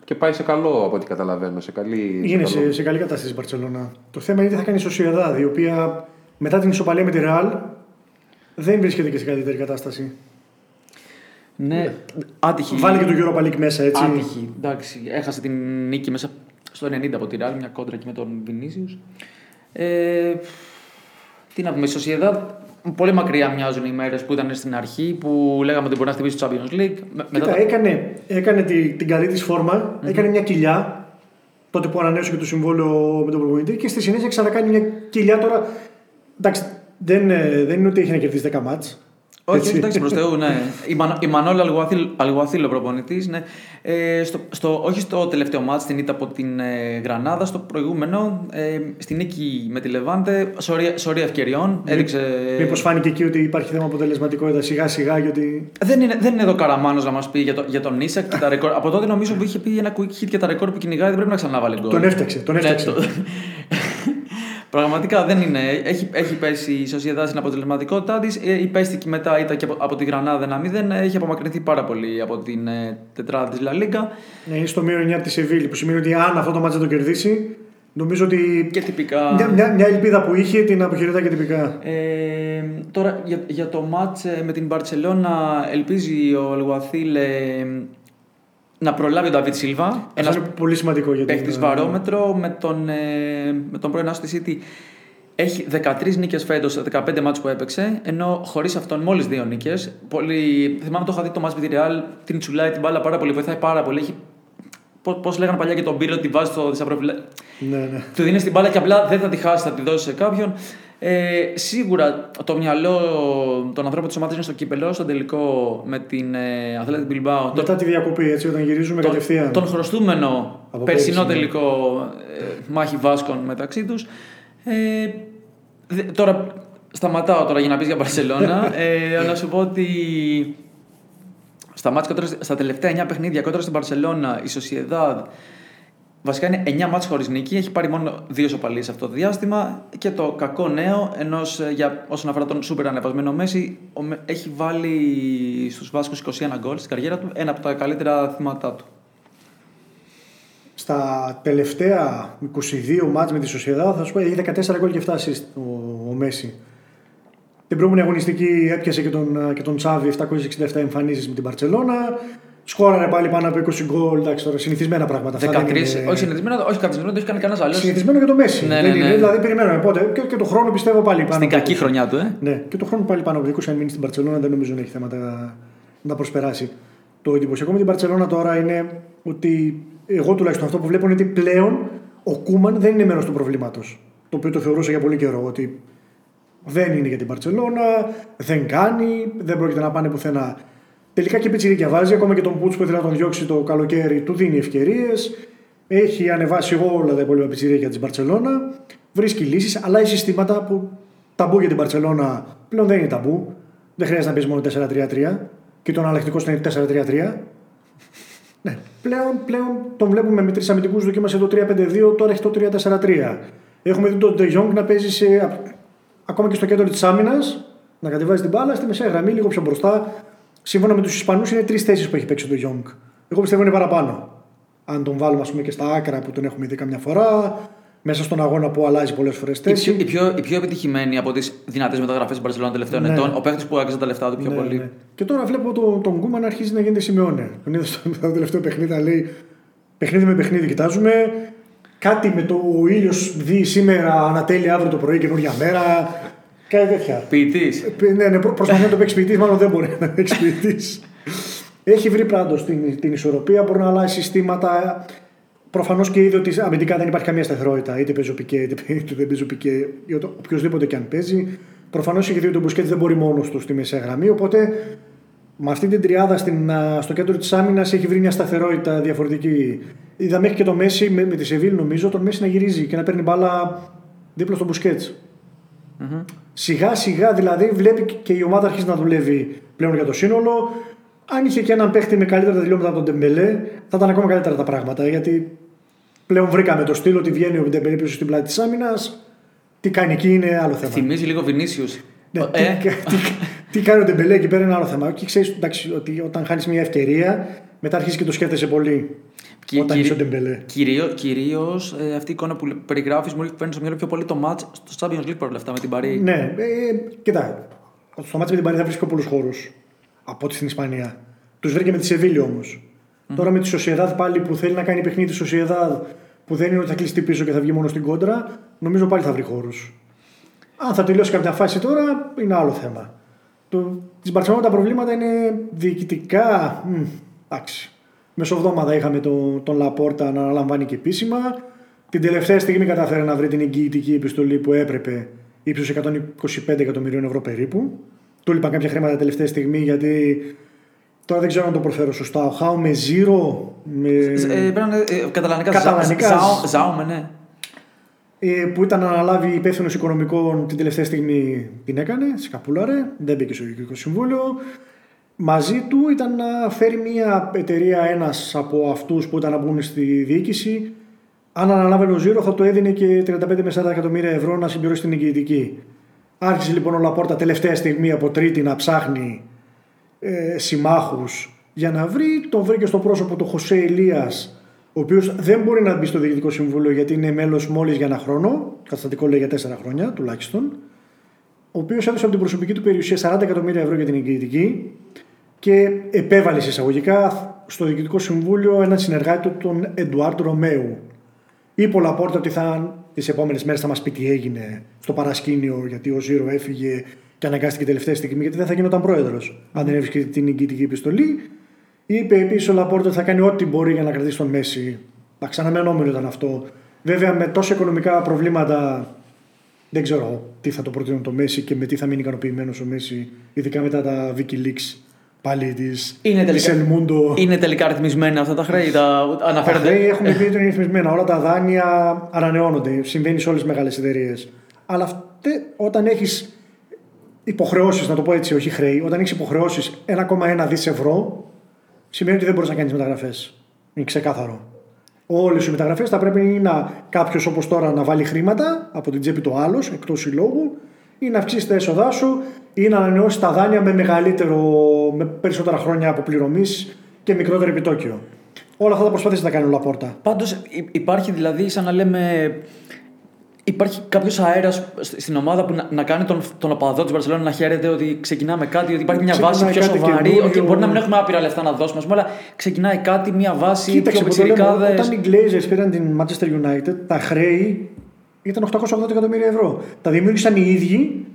και πάει σε καλό από ό,τι καταλαβαίνω. Σε καλή, Είναι καλό. σε, σε καλή κατάσταση η Μπαρσελόνα. Το θέμα είναι τι θα κάνει η Σοσιαδάδ, η οποία μετά την ισοπαλία με τη Ρεάλ δεν βρίσκεται και σε καλύτερη κατάσταση. Ναι, άτυχη. Βάλει και το Europa League μέσα, έτσι. Άτυχη. Εντάξει, έχασε την νίκη μέσα στο 90 από τη Ρεάλ, μια κόντρα εκεί με τον Βινίσιους. Ε, τι να πούμε, η Σοσιεδάδ πολύ μακριά μοιάζουν οι μέρες που ήταν στην αρχή, που λέγαμε ότι μπορεί να χτυπήσει το Champions League. Με- Κοίτα, το- έκανε, έκανε τη- την καλή της φορμα έκανε μια κοιλιά τότε που ανανέωσε και το συμβόλαιο με τον προπονητή και στη συνέχεια ξανακάνει μια κοιλιά τώρα. Εντάξει, δεν, ε, δεν είναι ότι έχει να κερδίσει 10 μάτς. Όχι, Έτσι. όχι, εντάξει, προς Θεού, ναι. Η, Μανο, η Μανώλα Αλγουαθίλ- Αλγουαθίλο προπονητής. Ναι. Ε, στο, στο, όχι στο τελευταίο μάτς, την ήττα από την ε, Γρανάδα, στο προηγούμενο, ε, στη νίκη με τη Λεβάντε, σωρία, σωρία ευκαιριών. Έδειξε. Μήπως φάνηκε εκεί ότι υπάρχει θέμα αποτελεσματικότητα σιγά σιγά γιατί. Δεν είναι, δεν είναι εδώ Καραμάνος να μας πει για, το, για τον Ίσακ και τα ρεκόρ. Από τότε νομίζω που είχε πει ένα quick hit και τα ρεκόρ που κυνηγάει δεν πρέπει να ξαναβάλει γκολ. Τον έφτιαξε, τον Ναι, έφτιαξε. το- Πραγματικά δεν είναι. Έχει, έχει πέσει η Σοσιαδά στην αποτελεσματικότητά της. Υπέστηκε μετά ήταν και από, από τη Γρανάδα 1-0. Έχει απομακρυνθεί πάρα πολύ από την ε, τετράδα της Λα Λίγκα. Ναι, είναι στο μείον 9 από τη Σεβίλη που σημαίνει ότι αν αυτό το μάτς δεν το κερδίσει, νομίζω ότι. Και τυπικά. Μια, μια, μια ελπίδα που είχε την αποχαιρετά και τυπικά. Ε, τώρα για, για το μάτς ε, με την Μπαρτσελώνα ελπίζει ο Αλγουαθίλ ε, να προλάβει ο Νταβίτ Σίλβα. Αυτό Ένας είναι πολύ σημαντικό για την. παίχτης βαρόμετρο με τον, ε, με τον πρώην άσο της City. Έχει 13 νίκες φέτος σε 15 μάτς που έπαιξε, ενώ χωρίς αυτόν μόλις δύο νίκες. Πολύ... Θυμάμαι το είχα δει το μάτς με τη Real, την τσουλάει την μπάλα πάρα πολύ, βοηθάει πάρα πολύ. Έχει... Πώς λέγανε παλιά και τον πύρο ότι βάζει στο δισαπροφυλά. Ναι, ναι. Του δίνει την μπάλα και απλά δεν θα τη χάσει, θα τη δώσει σε κάποιον. Ε, σίγουρα το μυαλό των ανθρώπων της ομάδας είναι στο κύπελο, στο τελικό με την ε, Αθλέτη Μπιλμπάο. Μετά τη διακοπή, έτσι, όταν γυρίζουμε τον, κατευθείαν. τον χρωστούμενο Από περσινό πέρυσι, ναι. τελικό ε, μάχη Βάσκων μεταξύ τους. Ε, δε- τώρα σταματάω τώρα για να πεις για Μπαρσελόνα. [laughs] ε, να σου πω ότι στα, μάτς κόντρα, στα τελευταία 9 παιχνίδια κόντρα στην Μπαρσελόνα η Σοσιεδάδ Βασικά είναι 9 μάτς χωρίς νίκη, έχει πάρει μόνο δύο σοπαλίες σε αυτό το διάστημα και το κακό νέο, ενώ για, όσον αφορά τον σούπερ ανεβασμένο Μέση, ο Με- έχει βάλει στους Βάσκους 21 γκολ στην καριέρα του, ένα από τα καλύτερα θύματα του. Στα τελευταία 22 μάτς με τη Σοσιαδά θα σου πω έχει 14 γκολ και 7 assist ο, ο Μέση. Την προηγούμενη αγωνιστική έπιασε και τον, και τον Τσάβη 767 εμφανίσεις με την Παρσελώνα. Σκόραρε πάλι πάνω από 20 γκολ. Εντάξει, τώρα συνηθισμένα πράγματα. Αυτά 13, δεν είναι- όχι συνηθισμένο, όχι καθισμένο, το έχει κάνει κανένας άλλος. Συνηθισμένο για το Μέση. Ναι, Δεν ναι, είναι, ναι. δηλαδή περιμένουμε πότε. Και, και το χρόνο πιστεύω πάλι πάνω. Στην από κακή 20. χρονιά του, ε. Ναι, και το χρόνο πάλι πάνω από 20 αν μείνει στην Παρσελόνα δεν νομίζω να έχει θέματα να τα προσπεράσει. Το εντυπωσιακό με την Παρσελόνα τώρα είναι ότι εγώ τουλάχιστον αυτό που βλέπω είναι ότι πλέον ο Κούμαν δεν είναι μέρος του προβλήματος. Το οποίο το θεωρούσα για πολύ καιρό. Ότι δεν είναι για την Παρσελόνα, δεν κάνει, δεν πρόκειται να πάνε πουθενά. Τελικά και πιτσιρίκια βάζει, ακόμα και τον Πούτ που ήθελε να τον διώξει το καλοκαίρι, του δίνει ευκαιρίες. Έχει ανεβάσει όλα τα υπόλοιπα πιτσιρίκια τη Μπαρσελόνα. Βρίσκει λύσεις, αλλάζει συστήματα που ταμπού για την Μπαρσελόνα πλέον δεν είναι ταμπού. Δεν χρειάζεται να παίζει μόνο 4-3-3 και τον αλλακτικό είναι 4-3-3. Ναι, πλέον, πλέον τον βλέπουμε με τρεις αμυντικούς δοκίμασε το 3-5-2, τώρα έχει το 3-4-3. Έχουμε δει τον De Jong να παίζει σε, ακόμα και στο κέντρο της άμυνας, να κατεβάζει την μπάλα στη μεσαία γραμμή, λίγο πιο μπροστά. Σύμφωνα με τους Ισπανούς, είναι τρεις θέσεις που έχει παίξει ο De Jong. Εγώ πιστεύω είναι παραπάνω. Αν τον βάλουμε ας πούμε, και στα άκρα που τον έχουμε δει καμιά φορά, μέσα στον αγώνα που αλλάζει πολλές φορές Η πιο, θέση. η, πιο, η πιο επιτυχημένη από τις δυνατές μεταγραφές τη Barcelona τελευταίων Ναι. ετών, ο παίκτη που άξιζε τα λεφτά του πιο Ναι, πολύ. ναι. Και τώρα βλέπω το, τον Κούμα να αρχίζει να γίνεται σημειώνε. Τον είδα στο το τελευταίο παιχνίδι να λέει παιχνίδι με παιχνίδι κοιτάζουμε. Κάτι με το ο ήλιος δει σήμερα ανατέλει αύριο το πρωί καινούργια μέρα. Κάτι τέτοια. Ποιητής. Ε, Ναι, ναι, προ- προσπαθεί να το παίξει ποιητής, μάλλον δεν μπορεί να παίξει ποιητής. Έχει βρει πράγματι την, την ισορροπία, μπορεί να αλλάζει συστήματα. Προφανώς και είδε ότι αμυντικά δεν υπάρχει καμία σταθερότητα. Είτε παίζει ο Πικέ, είτε είτε δεν παίζει ο Πικέ, ή ο- οποιοδήποτε και αν παίζει. Προφανώς έχει δει ότι ο Μπουσκέτ δεν μπορεί μόνος του στη μεσαία γραμμή. Οπότε με αυτή την τριάδα στην, α, στο κέντρο της άμυνας έχει βρει μια σταθερότητα διαφορετική. Είδα μέχρι και τον Μέσι με, με τη Σεβίλ, νομίζω, τον Μέσι να γυρίζει και να παίρνει μπάλα δίπλα στον Μπουσκέτ Σιγά σιγά δηλαδή βλέπει και η ομάδα αρχίζει να δουλεύει πλέον για το σύνολο. Αν είχε και έναν παίχτη με καλύτερα τελειώματα από τον Ντεμπελέ, θα ήταν ακόμα καλύτερα τα πράγματα. Γιατί πλέον βρήκαμε το στυλ ότι βγαίνει ο Ντεμπελέ πίσω στην πλάτη της άμυνας. Τι κάνει εκεί είναι άλλο θέμα. Θυμίζει λίγο Βινίσιους. Ναι, ε, τι, τι, τι κάνει ο Ντεμπελέ εκεί πέρα είναι άλλο θέμα. Και ξέρεις ότι όταν χάνεις μια ευκαιρία, μετά αρχίζει και το σκέφτεσαι πολύ. Και όταν κυρί- είσαι ο Ντεμπελέ. Κυρίω κυρίως, ε, αυτή η εικόνα που περιγράφεις μου φαίνεται στο μυαλό πιο πολύ το match στο Champions League παρόλα αυτά με την Παρί. Ναι, ε, κοιτά. Στο ματς με την Παρί θα βρίσκει πολλούς χώρους από ό,τι στην Ισπανία. Τους βρήκε με τη Σεβίλη όμως. Τώρα με τη Σοσιεδάδ πάλι που θέλει να κάνει παιχνίδι τη Σοσιεδάδ που δεν είναι ότι θα κλειστεί πίσω και θα βγει μόνο στην κόντρα, νομίζω πάλι θα βρει χώρους. Αν θα τελειώσει κάποια φάση τώρα, είναι άλλο θέμα. Το, της Μπαρσελόνα τα προβλήματα είναι διοικητικά. Μ, εντάξει. Μεσοβδόμαδα είχαμε το, τον Λαπόρτα να αναλαμβάνει και επίσημα. Την τελευταία στιγμή κατάφερε να βρει την εγγυητική επιστολή που έπρεπε ύψου 125 εκατομμυρίων ευρώ περίπου. Του λείπαν κάποια χρήματα τελευταία στιγμή γιατί τώρα δεν ξέρω αν το προφέρω σωστά. Ο Χάου με Ζήρο. Με... Ε, πρέπει να είναι ε, καταλανικά. Καταλανικάς. Ζάου- Ζάουμε, ναι. ε, που ήταν να αναλάβει υπεύθυνος οικονομικών την τελευταία στιγμή την έκανε, σκαπούλαρε, δεν μπήκε στο Διοικητικό Συμβούλιο. Μαζί του ήταν να φέρει μια εταιρεία ένας από αυτούς που ήταν να μπουν στη διοίκηση. Αν αναλάβαινε ο Ζήρο, θα το έδινε και 35 με 40 εκατομμύρια ευρώ να συμπληρώσει την εγγυητική. Άρχισε λοιπόν ο Λαπόρτα τελευταία στιγμή από τρίτη να ψάχνει ε, συμμάχους για να βρει. Τον βρήκε στο πρόσωπο του Χωσέ Ηλίας ο οποίος δεν μπορεί να μπει στο Διοικητικό Συμβούλιο γιατί είναι μέλος μόλις για ένα χρόνο. Καταστατικό λέει για τέσσερα χρόνια τουλάχιστον. Ο οποίος έδωσε από την προσωπική του περιουσία 40 εκατομμύρια ευρώ για την εγγυητική και επέβαλες σε εισαγωγικά στο Διοικητικό Συμβούλιο έναν συνεργάτη του, τον Εντουάρτ Ρωμαίου. Είπε ο Λαπόρτα ότι θα, τις επόμενες μέρες θα μας πει τι έγινε στο παρασκήνιο γιατί ο Ζήρο έφυγε και αναγκάστηκε τελευταία στιγμή γιατί δεν θα γινόταν πρόεδρος αν δεν έβρισκε την εγγυητική επιστολή. Είπε επίσης ο Λαπόρτα ότι θα κάνει ό,τι μπορεί για να κρατήσει τον Μέση. Εντάξει, αναμενόμενο ήταν αυτό. Βέβαια με τόσα οικονομικά προβλήματα δεν ξέρω τι θα το προτείνουν το Μέση και με τι θα μείνει ικανοποιημένος ο Μέση, ειδικά μετά τα Wikileaks πάλι της Είναι τελικά, Ελμούντο. είναι τελικά ρυθμισμένα αυτά τα χρέη. Τα Τα αναφέρονται. χρέη έχουμε πει ότι είναι ρυθμισμένα. Όλα τα δάνεια ανανεώνονται. Συμβαίνει σε όλες τις μεγάλες εταιρείες. Αλλά αυτέ, όταν έχεις υποχρεώσεις, να το πω έτσι, όχι χρέη, όταν έχεις υποχρεώσεις 1,1 δις ευρώ, σημαίνει ότι δεν μπορείς να κάνεις μεταγραφές. Είναι ξεκάθαρο. Όλες οι μεταγραφές θα πρέπει να κάποιος όπως τώρα να βάλει χρήματα από την τσέπη του άλλους εκτός συλλόγου ή να αυξήσεις τα έσοδά σου ή να ανανεώσεις τα δάνεια με, μεγαλύτερο, με περισσότερα χρόνια αποπληρωμής και μικρότερο επιτόκιο. Όλα αυτά θα προσπαθήσει να κάνει ο Λαπόρτα. Πάντως υπάρχει δηλαδή, σαν να λέμε, υπάρχει κάποιος αέρας στην ομάδα που να, να κάνει τον, τον οπαδό της Βαρσελόνα να χαίρεται ότι ξεκινάμε κάτι, ότι υπάρχει μια βάση Ξεκινάει πιο κάτι σοβαρή. καινούριο. Ότι μπορεί να μην έχουμε άπειρα λεφτά να δώσουμε, ας πούμε, αλλά ξεκινάει κάτι, μια βάση Κοίταξε, πιο που το λέμε, πιτσιρικάδες. όταν οι Glazers πήραν την Manchester United, τα χρέη ήταν 880 εκατομμύρια ευρώ. Τα δημιούργησαν οι ίδιοι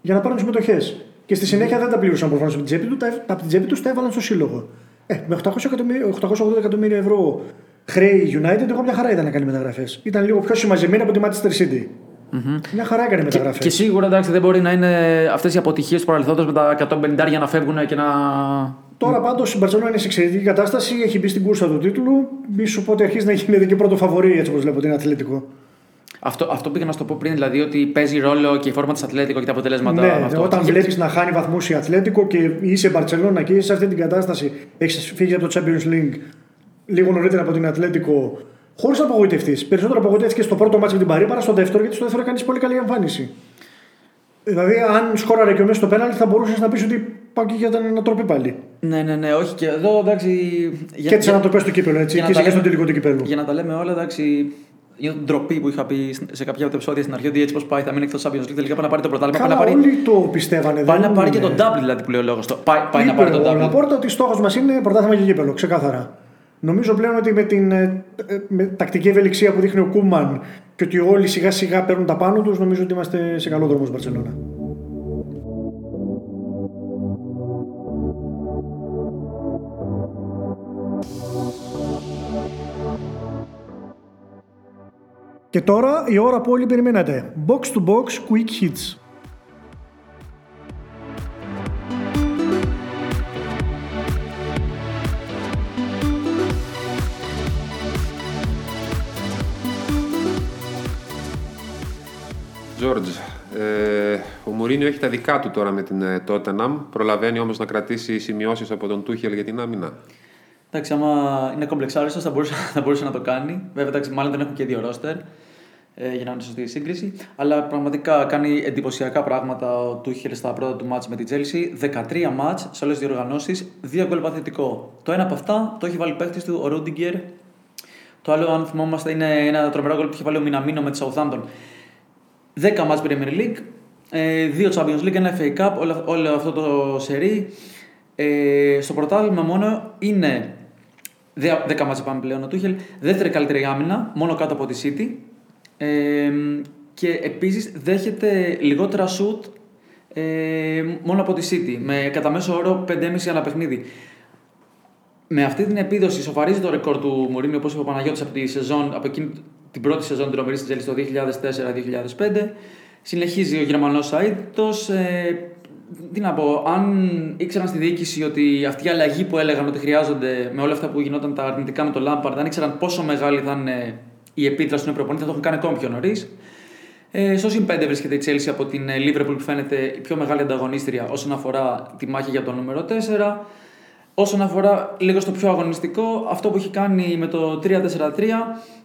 για να πάρουν τις μετοχέ. Και στη συνέχεια δεν τα πλήρωσαν προφανώς από την τσέπη του, τα, από την τσέπη τους τα έβαλαν στο σύλλογο. Ε, με 800 εκατομμύρια, 880 εκατομμύρια ευρώ χρέη United, εγώ μια χαρά ήταν να κάνει μεταγραφές. Ήταν λίγο πιο συμμαζεμένη από τη Manchester City. Μια χαρά έκανε Και, μεταγραφές. και σίγουρα εντάξει, δεν μπορεί να είναι αυτές οι αποτυχίες του παρελθόντος με τα 150 για να φεύγουν και να. Τώρα πάντως η Μπαρσελόνα είναι σε εξαιρετική κατάσταση, έχει μπει στην κούρσα του τίτλου. Μη σου πω ότι αρχίζει να γίνεται και πρώτο φαβορή έτσι όπως βλέπω την Αθλητικό. Αυτό, αυτό πήγα να σου το πω πριν, δηλαδή ότι παίζει ρόλο και η φόρμα της Ατλέτικο και τα αποτελέσματα Ναι, με αυτό. όταν Και- βλέπεις να χάνει βαθμούς η Ατλέτικο και είσαι Μπαρσελόνα και είσαι σε αυτή την κατάσταση, έχεις φύγει από το Champions League λίγο νωρίτερα από την Ατλέτικο, χωρίς να απογοητευτείς. Περισσότερο απογοητεύτηκες στο πρώτο μάτσο με την Παρή παρά στο δεύτερο, γιατί στο δεύτερο κάνεις πολύ καλή εμφάνιση. Δηλαδή, αν σκόραρε και ο μέσα στο πέναλτι, θα μπορούσες να πεις ότι πάω και για την ανατροπή πάλι. Ναι, ναι, ναι, όχι και εδώ εντάξει. Για, και τις για- ανατροπές του κύπελου, έτσι. για να Και τα είσαι και στο λέμε- τελικό του κυπέλου. Για να τα λέμε όλα, εντάξει. Είναι ντροπή που είχα πει σε κάποια από τα επεισόδια στην αρχή ότι έτσι πώ πάει θα μείνει εκτός Champions League. Τελικά πάει να πάρει το πρωτάθλημα. Πάει Καλά, να πάρει, όλοι το πιστεύανε. πάει δεν να πάρει και είναι- τον double δηλαδή που λέει ο λόγος. Πάει, πάει να Είπε πάρει τον ο double. Λαπόρτα ότι στόχος μας είναι πρωτάθλημα και γήπεδο, ξεκάθαρα. Νομίζω πλέον ότι με την ε, ε, με τακτική ευελιξία που δείχνει ο Κούμαν και ότι όλοι σιγά σιγά παίρνουν τα πάνω τους, νομίζω ότι είμαστε σε καλό δρόμο στην Μπαρσελόνα. Και τώρα η ώρα που όλοι περιμένατε. Box to box quick hits. Τζόρτζ, ε, ο Μουρίνιο έχει τα δικά του τώρα με την ε, Tottenham. Προλαβαίνει όμως να κρατήσει σημειώσεις από τον Τούχελ για την άμυνα. Εντάξει, άμα είναι κομπλεξάριστος θα μπορούσε, [laughs] θα μπορούσε να το κάνει. Βέβαια, εντάξει, μάλλον δεν έχουν και δύο ρόστερ ε, για να είναι σωστή η σύγκριση. Αλλά πραγματικά κάνει εντυπωσιακά πράγματα ο Τούχελ στα πρώτα του μάτς με την Τζέλση. 13 μάτς σε όλες τις διοργανώσεις, δύο γκολ παθητικό. Το ένα από αυτά το έχει βάλει παίχτης του ο Ρούντιγκερ. Το άλλο, αν θυμόμαστε, είναι ένα τρομερό γκολ που είχε βάλει ο Μιναμίνο με τη Southampton. 10 μάτς Premier League, ε, δύο Champions League, ένα FA Cup, όλο, όλο αυτό το σερί. Ε, στο πρωτάθλημα μόνο είναι 10 μάτς πάμε πλέον ο Τούχελ, δεύτερη καλύτερη άμυνα, μόνο κάτω από τη City. Ε, και επίσης δέχεται λιγότερα shoot ε, μόνο από τη City, με κατά μέσο όρο 5,5 ανά παιχνίδι. Με αυτή την επίδοση σοφαρίζει το ρεκόρ του Μουρίνιο, όπως είπε ο Παναγιώτης από, τη σεζόν, από εκείνη την πρώτη σεζόν την τρομερή στην Chelsea το 2004-2005. Συνεχίζει ο Γερμανός Αίτητος. Ε, τι να πω, αν ήξεραν στη διοίκηση ότι αυτή η αλλαγή που έλεγαν ότι χρειάζονται με όλα αυτά που γινόταν τα αρνητικά με το Lampard, αν ήξεραν πόσο μεγάλη θα είναι η επίδραση του προπονητή, θα το έχουν κάνει ακόμη πιο νωρίς. Ε, στο συν 5 βρίσκεται η Chelsea από την ε, Liverpool που φαίνεται η πιο μεγάλη ανταγωνίστρια όσον αφορά τη μάχη για το νούμερο 4. Όσον αφορά λίγο στο πιο αγωνιστικό, αυτό που έχει κάνει με το 3-4-3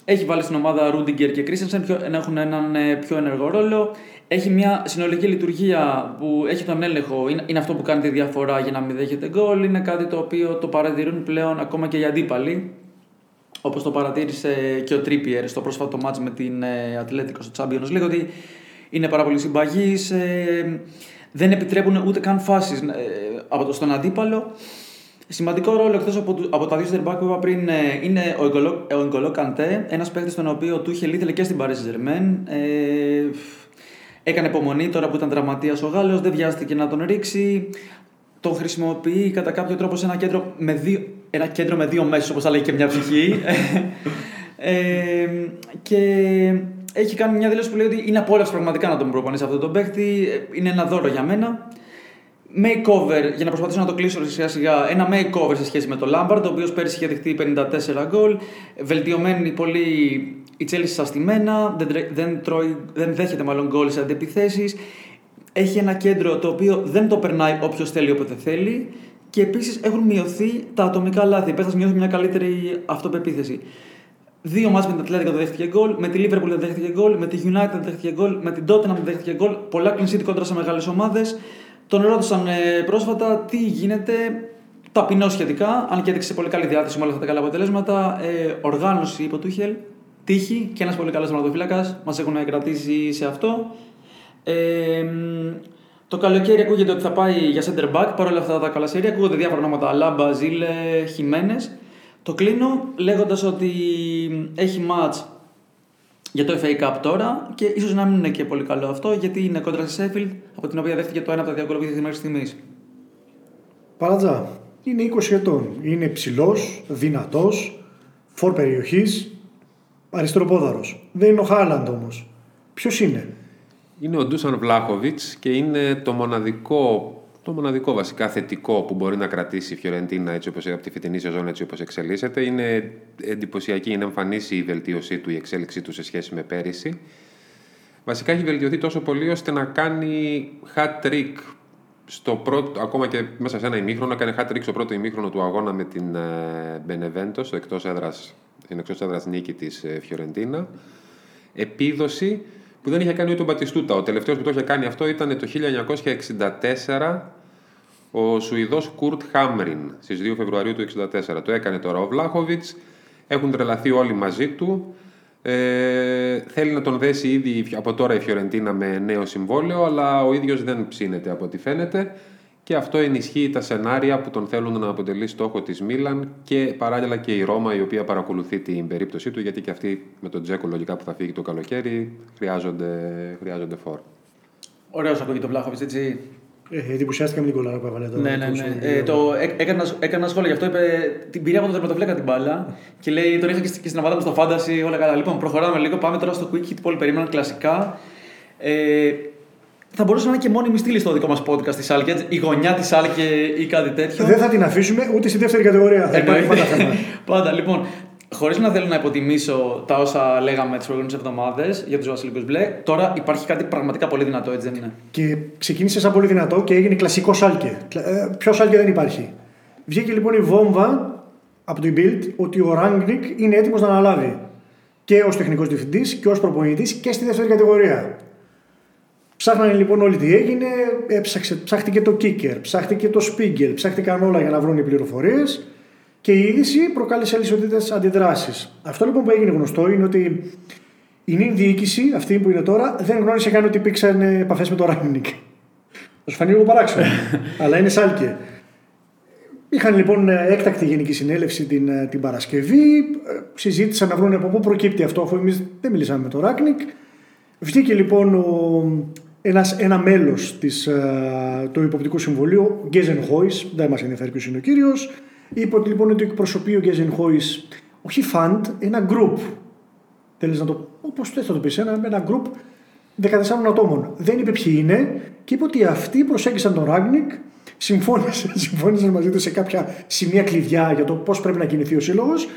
έχει βάλει στην ομάδα Ρούντιγκερ και Κρίστενσεν να έχουν έναν ε, πιο ενεργό ρόλο. Έχει μια συνολική λειτουργία που έχει τον έλεγχο, είναι, είναι αυτό που κάνει τη διαφορά για να μην δέχεται γκολ. Είναι κάτι το οποίο το παρατηρούν πλέον ακόμα και οι αντίπαλοι. Όπως το παρατήρησε και ο Τρίπιερ στο πρόσφατο μάτς με την ε, Ατλέτικο στο Champions League, ότι είναι πάρα πολύ συμπαγής. Ε, δεν επιτρέπουν ούτε καν φάσεις ε, από το στον αντίπαλο. Σημαντικό ρόλο εκτός από, του- από τα δύο στερμπάκ που είπα πριν ε, είναι ο Εγκολό, ο Εγκολό Καντέ, ένας παίκτης τον οποίο ο Τούχελ ήθελε και στην Paris Saint-Germain. Ε, έκανε υπομονή τώρα που ήταν τραυματίας ο Γάλλος, δεν βιάστηκε να τον ρίξει. Τον χρησιμοποιεί κατά κάποιο τρόπο σε ένα κέντρο με δύο, ένα κέντρο με δύο μέσους, όπως θα λέει και μια ψυχή. [laughs] ε, και έχει κάνει μια δήλωση που λέει ότι είναι απόλαυση πραγματικά να τον προπονείς αυτό τον παίκτη. Ε, Είναι ένα δώρο για μένα. Makeover, για να προσπαθήσω να το κλείσω σιγά σιγά, ένα makeover σε σχέση με το Lampard, ο οποίος πέρυσι είχε δεχτεί 54 γκολ. Βελτιωμένη πολύ η Chelsea στα στημένα, δεν, τρε- δεν, τρώει, δεν δέχεται μάλλον γκολ σε αντεπιθέσεις. Έχει ένα κέντρο το οποίο δεν το περνάει όποιος θέλει όποτε θέλει. Και επίσης έχουν μειωθεί τα ατομικά λάθη. Οι παίχτες νιώθουν μια καλύτερη αυτοπεποίθηση. Δύο μάτς με την Ατλέτικα το δέχτηκε γκολ, με τη Liverpool δεν δέχτηκε γκολ, με τη United δεν δέχτηκε γκολ, με την Tottenham δεν δέχτηκε γκολ. Πολλά clean sheet κόντρα σε μεγάλες ομάδες. Τον ρώτησαν ε, πρόσφατα τι γίνεται. Ταπεινό σχετικά, αν και έδειξε πολύ καλή διάθεση με όλα αυτά τα καλά αποτελέσματα. Ε, οργάνωση υπό Τούχελ, τύχη και ένας πολύ καλός τερματοφύλακας. Μας έχουν κρατήσει σε αυτό. Ε, μ, το καλοκαίρι ακούγεται ότι θα πάει για center back. Παρ' όλα αυτά τα καλά σέρια ακούγονται διάφορα ονόματα. Λάμπα, Ζήλε, Χιμένες. Το κλείνω λέγοντας ότι έχει match για το FA Cup τώρα και ίσως να μην είναι και πολύ καλό αυτό γιατί είναι κόντρα στη Sheffield από την οποία δέχτηκε το ένα από τα δύο γκολ που είχε μέχρι στιγμής. Παρατζά, είναι 20 ετών. Είναι ψηλό, δυνατός, φορ περιοχής, αριστεροπόδαρος. Δεν είναι ο Χάλαντ όμως. Ποιος είναι; Είναι ο Ντούσαν Βλάχοβιτς και είναι το μοναδικό, το μοναδικό βασικά θετικό που μπορεί να κρατήσει η Φιωρεντίνα έτσι όπως, από τη φετινή σεζόν έτσι όπως εξελίσσεται. Είναι εντυπωσιακή, είναι εμφανής η βελτίωσή του, η εξέλιξή του σε σχέση με πέρυσι. Βασικά έχει βελτιωθεί τόσο πολύ ώστε να κάνει hat trick στο πρώτο, ακόμα και μέσα σε ένα ημίχρονο, έκανε hat trick στο πρώτο ημίχρονο του αγώνα με την ε, Benevento, στο εκτός έδρας, στην εκτός έδρας νίκη της ε, Φιωρεντίνα. Επίδοση που δεν είχε κάνει ούτε ο Μπατιστούτα. Ο τελευταίος που το είχε κάνει αυτό ήταν το 1964 ο Σουηδός Κουρτ Χάμριν στις 2 Φεβρουαρίου του 1964. Το έκανε τώρα ο Βλάχοβιτς, έχουν τρελαθεί όλοι μαζί του. Ε, θέλει να τον δέσει ήδη από τώρα η Φιωρεντίνα με νέο συμβόλαιο, αλλά ο ίδιος δεν ψήνεται από ό,τι φαίνεται. Και αυτό ενισχύει τα σενάρια που τον θέλουν να αποτελεί στόχο της Μίλαν και παράλληλα και η Ρώμα η οποία παρακολουθεί την περίπτωσή του γιατί και αυτή με τον Τζέκο λογικά που θα φύγει το καλοκαίρι χρειάζονται, χρειάζονται φόρ. Ωραίος ακούγεται το Βλάχοβιτς, έτσι. Ε, εντυπωσιάστηκα με την κολλάρα που έβαλε το. Ναι, ναι, το ναι. Σουηδό. Ε, το, έ- έκανα, έκανα ένα σχόλιο γι' αυτό. Είπε, την πήρε από τον τερματοφύλακα την μπάλα και λέει: Τον είχα και, στη- και στην ομάδα μου στο φάνταση, όλα καλά. Λοιπόν, προχωράμε λίγο. Πάμε τώρα στο quick hit που όλοι περίμεναν κλασικά. Ε, θα μπορούσε να είναι και μόνιμη στήλη στο δικό μας podcast της Σάλκε, έτσι, η γωνιά της Σάλκε ή κάτι τέτοιο. Δεν θα την αφήσουμε ούτε στη δεύτερη κατηγορία. Θα υπάρχει πάντα θέμα. [laughs] Πάντα. Λοιπόν, χωρίς να θέλω να υποτιμήσω τα όσα λέγαμε τις προηγούμενες εβδομάδες για τους Βασιλικούς Μπλε, τώρα υπάρχει κάτι πραγματικά πολύ δυνατό, έτσι δεν είναι; Και ξεκίνησε σαν πολύ δυνατό και έγινε κλασικό σάλκε. Ε, Πιο σάλκε δεν υπάρχει. Βγήκε λοιπόν η βόμβα από την Bild ότι ο Ράγκνικ είναι έτοιμος να αναλάβει και ως τεχνικός διευθυντής και ως προπονητής και στη δεύτερη κατηγορία. Ψάχνανε λοιπόν όλοι τι έγινε, έψαξε, ψάχτηκε το Kicker, ψάχτηκε το Spiegel, ψάχτηκαν όλα για να βρουν οι πληροφορίες και η είδηση προκάλεσε αλυσοδίτε αντιδράσεις. Αυτό λοιπόν που έγινε γνωστό είναι ότι η νυν διοίκηση, αυτή που είναι τώρα, δεν γνώρισε καν ότι υπήρξαν επαφές με το Ράγκνικ. Θα σου φανεί λίγο παράξενο, [laughs] αλλά είναι σάλκε. Είχαν λοιπόν έκτακτη γενική συνέλευση την, ε, την Παρασκευή. ε, Συζήτησαν να βρουν από πού προκύπτει αυτό, αφού εμείς δεν μιλήσαμε με τον Ράκνικ. Βγήκε λοιπόν ο, ένας, ένα μέλος του υποπτικού συμβουλίου, ο Γκέζεν Χόις, δεν μας ενδιαφέρει ποιος είναι ο κύριος. Είπε ότι λοιπόν ότι εκπροσωπεί ο Γκέζεν Χόις όχι fund, ένα group. Θέλεις να το. Όπως θες να το πεις, ένα, ένα group 14 ατόμων. Δεν είπε ποιοι είναι και είπε ότι αυτοί προσέγγισαν τον Ράγνικ, συμφώνησαν, [laughs] συμφώνησαν μαζί του σε κάποια σημεία κλειδιά για το πώς πρέπει να κινηθεί ο σύλλογος,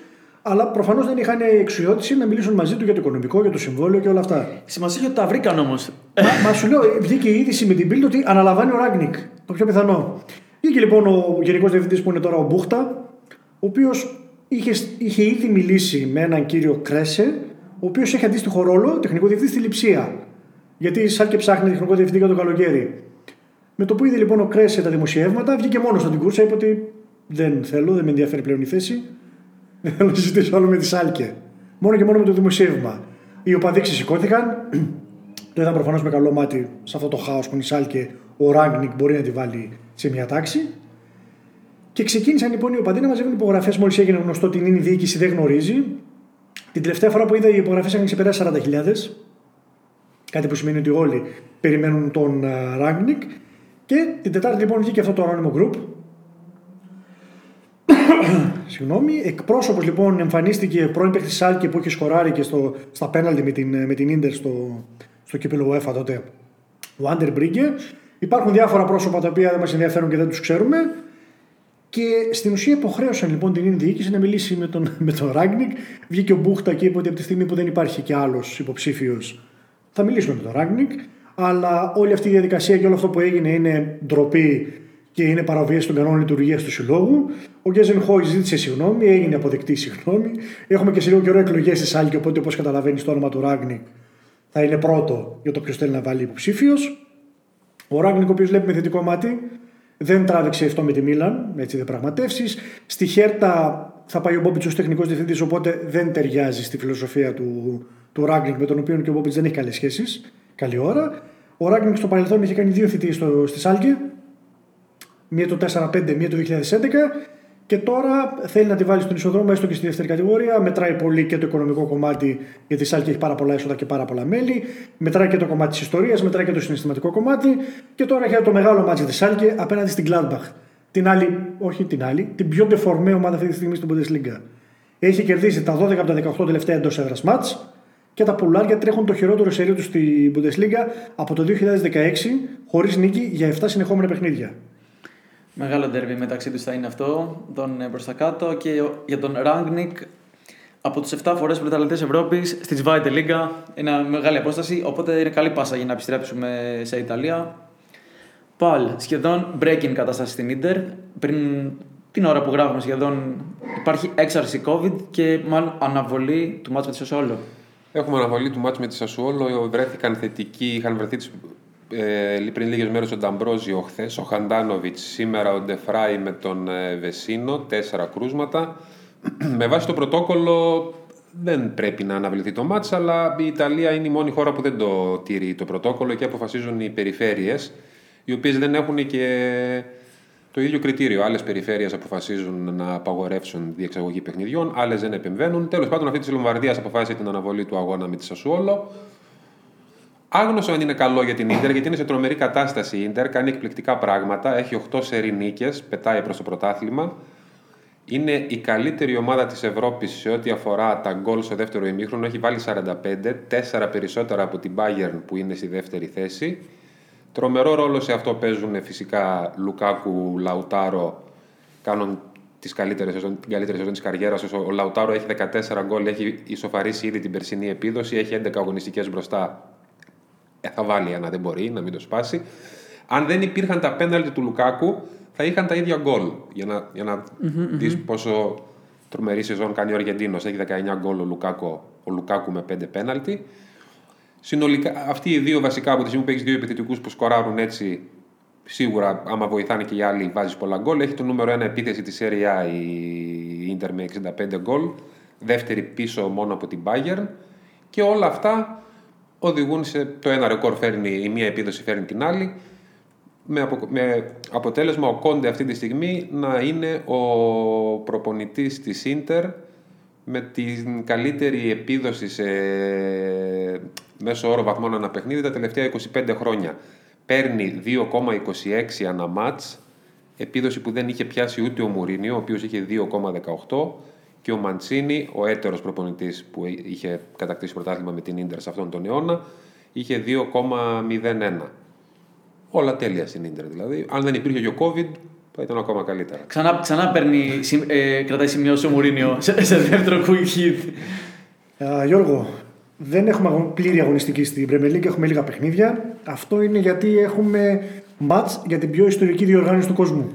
αλλά προφανώς δεν είχαν εξουσιοδότηση να μιλήσουν μαζί του για το οικονομικό, για το συμβόλαιο και όλα αυτά. Σημασία έχει ότι τα βρήκαν όμως. μα, μα σου λέω, βγήκε η είδηση με την πύλη ότι αναλαμβάνει ο Ράγνικ. Το πιο πιθανό. Βγήκε λοιπόν ο γενικός διευθυντής που είναι τώρα ο Μπούχτα, ο οποίος είχε, είχε ήδη μιλήσει με έναν κύριο Κρέσε, ο οποίος έχει αντίστοιχο ρόλο τεχνικό διευθυντή στη Λιψία. Γιατί η Σάλκε ψάχνει τεχνικό διευθυντή για το καλοκαίρι. Με το που είδε λοιπόν ο Κρέσε τα δημοσιεύματα, βγήκε μόνος στον την κούρσα, είπε ότι δεν θέλω, δεν με ενδιαφέρει πλέον η θέση. Δεν [laughs] θέλω να συζητήσω άλλο με τη Σάλκε. Μόνο και μόνο με το δημοσίευμα. Οι οπαδοί ξεσηκώθηκαν. Το [clears throat] είδαν προφανώς με καλό μάτι σε αυτό το χάος που είναι η Σάλκε. Ο Ράγκνικ μπορεί να τη βάλει σε μια τάξη. Και ξεκίνησαν λοιπόν οι οπαδοί να μαζεύουν υπογραφές μόλις έγινε γνωστό ότι είναι η διοίκηση δεν γνωρίζει. Την τελευταία φορά που είδα οι υπογραφές είχαν ξεπεράσει 40.000. Κάτι που σημαίνει ότι όλοι περιμένουν τον uh, Ράγκνικ. Και την Τετάρτη λοιπόν βγήκε αυτό το ανώνυμο group. Συγγνώμη. Εκπρόσωπος λοιπόν εμφανίστηκε πρώην παίκτης Σάλκε που είχε σκοράρει και στο, στα πέναλτι με την, με την Ίντερ στο, στο κύπελο UEFA τότε. Ο Άντερ Μπρίγκε. Υπάρχουν διάφορα πρόσωπα τα οποία δεν μας ενδιαφέρουν και δεν τους ξέρουμε. Και στην ουσία υποχρέωσαν λοιπόν την διοίκηση να μιλήσει με τον, με τον Ράγκνικ. Βγήκε ο Μπούχτα και είπε ότι από τη στιγμή που δεν υπάρχει και άλλος υποψήφιος θα μιλήσουμε με τον Ράγκνικ. Αλλά όλη αυτή η διαδικασία και όλο αυτό που έγινε είναι ντροπή και και είναι παραβίαση των κανόνων λειτουργίας του συλλόγου. Ο Γκέζεν Χόι ζήτησε συγγνώμη, έγινε αποδεκτή συγγνώμη. Έχουμε και σε λίγο καιρό εκλογές στη Σάλκη, οπότε όπως καταλαβαίνεις το όνομα του Ράγκνικ θα είναι πρώτο για το ποιος θέλει να βάλει υποψήφιος. Ο Ράγκνικ, ο οποίος βλέπει με θετικό μάτι, δεν τράβηξε αυτό με τη Μίλαν, με τι διαπραγματεύσει. Στη Χέρτα θα πάει ο Μπόμπιτς ως τεχνικός διευθυντής, οπότε δεν ταιριάζει στη φιλοσοφία του, του Ράγκνικ, με τον οποίο και ο Μπόμπιτς δεν έχει καλές σχέσεις. Καλή ώρα. Ο Ράγκνικ στο παρελθόν είχε κάνει δύο θητείες στη Σάλκη, μία το 4-5, μία το 2011 και τώρα θέλει να τη βάλει στον ισοδρόμο έστω και στη δεύτερη κατηγορία. Μετράει πολύ και το οικονομικό κομμάτι, γιατί η Σάλκη έχει πάρα πολλά έσοδα και πάρα πολλά μέλη. Μετράει και το κομμάτι της ιστορίας, μετράει και το συναισθηματικό κομμάτι. Και τώρα έχει το μεγάλο μάτι τη Σάλκη απέναντι στην Gladbach. Την άλλη, όχι την άλλη, την πιο ντεφορμέ ομάδα αυτή τη στιγμή στην Bundesliga. Έχει κερδίσει τα 12 από τα 18 τελευταία εντός έδρας μάτς και τα πουλάρια τρέχουν το χειρότερο σερίο τους στην Bundesliga από το 2016 χωρίς νίκη για 7 συνεχόμενα παιχνίδια. Μεγάλο ντερβι μεταξύ τους θα είναι αυτό, τον προς τα κάτω. Και για τον Ράγνικ, από τους 7 φορές πρωταθλητές Ευρώπης στη Zweite Liga, είναι μεγάλη απόσταση. Οπότε είναι καλή πάσα για να επιστρέψουμε σε Ιταλία. Παλ, σχεδόν breaking κατάσταση στην Ιντερ. Πριν την ώρα που γράφουμε σχεδόν υπάρχει έξαρση COVID και μάλλον αναβολή του μάτς με τη Σασουόλο. Έχουμε αναβολή του μάτς με τη Σασουόλο. Βρέθηκαν θετικοί, είχαν βρεθεί ε, πριν λίγες μέρες ο Νταμπρόζιο χθε, ο Χαντάνοβιτς, σήμερα ο Ντεφράι με τον ε, Βεσίνο, τέσσερα κρούσματα. [clears throat] με βάση το πρωτόκολλο δεν πρέπει να αναβληθεί το μάτς, αλλά η Ιταλία είναι η μόνη χώρα που δεν το τηρεί το πρωτόκολλο και αποφασίζουν οι περιφέρειες, οι οποίες δεν έχουν και το ίδιο κριτήριο. Άλλες περιφέρειες αποφασίζουν να απαγορεύσουν διεξαγωγή παιχνιδιών, άλλες δεν επεμβαίνουν. Τέλος πάντων, αυτή τη Λομβαρδίας αποφάσισε την αναβολή του αγώνα με τη Σασουόλο. Άγνωστο αν είναι καλό για την ντερ, γιατί είναι σε τρομερή κατάσταση η ντερ, κάνει εκπληκτικά πράγματα, έχει 8 σερή νίκες, πετάει προς το πρωτάθλημα. Είναι η καλύτερη ομάδα της Ευρώπης σε ό,τι αφορά τα γκολ στο δεύτερο ημίχρονο. Έχει βάλει 45, 4 περισσότερα από την Bayern που είναι στη δεύτερη θέση. Τρομερό ρόλο σε αυτό παίζουν φυσικά Λουκάκου, Λαουτάρο, κάνουν τις καλύτερες, την καλύτερη σεζόν της καριέρας. Ο Λαουτάρο έχει 14 γκολ, έχει ισοφαρίσει ήδη την περσινή επίδοση, έχει 11 αγωνιστικές μπροστά ε, θα βάλει ένα, δεν μπορεί να μην το σπάσει. Αν δεν υπήρχαν τα πέναλτι του Λουκάκου, θα είχαν τα ίδια γκολ. Για να, για να mm-hmm, δεις πόσο τρομερή σεζόν κάνει ο Αργεντίνος. Έχει 19 γκολ ο Λουκάκου, ο Λουκάκου με 5 πέναλτι. Συνολικά, αυτοί οι δύο βασικά από τη στιγμή που έχεις δύο επιθετικούς που σκοράρουν έτσι, σίγουρα άμα βοηθάνε και οι άλλοι, βάζεις πολλά γκολ. Έχει το νούμερο 1 επίθεση της Serie A η Inter με 65 γκολ. Δεύτερη πίσω μόνο από την Bayern. Και όλα αυτά οδηγούν σε το ένα ρεκόρ φέρνει, η μία επίδοση φέρνει την άλλη με, με αποτέλεσμα ο Κόντε αυτή τη στιγμή να είναι ο προπονητής της Ίντερ με την καλύτερη επίδοση σε μέσο όρο βαθμών ανά παιχνίδι τα τελευταία 25 χρόνια. Παίρνει 2,26 ανά μάτς, επίδοση που δεν είχε πιάσει ούτε ο Μουρίνιο, ο οποίος είχε 2,18 και ο Μαντσίνη, ο έτερος προπονητής που είχε κατακτήσει πρωτάθλημα με την ντερ σε αυτόν τον αιώνα, είχε 2,01. Όλα τέλεια στην ντερ δηλαδή. Αν δεν υπήρχε και ο COVID, θα ήταν ακόμα καλύτερα. Ξανά, ξανά παίρνει, ε, κρατάει σημειώσει ο Μουρίνιο σε, σε δεύτερο quick hit. Uh, Γιώργο, δεν έχουμε πλήρη αγωνιστική στην Premier League, έχουμε λίγα παιχνίδια. Αυτό είναι γιατί έχουμε match για την πιο ιστορική διοργάνωση του κόσμου.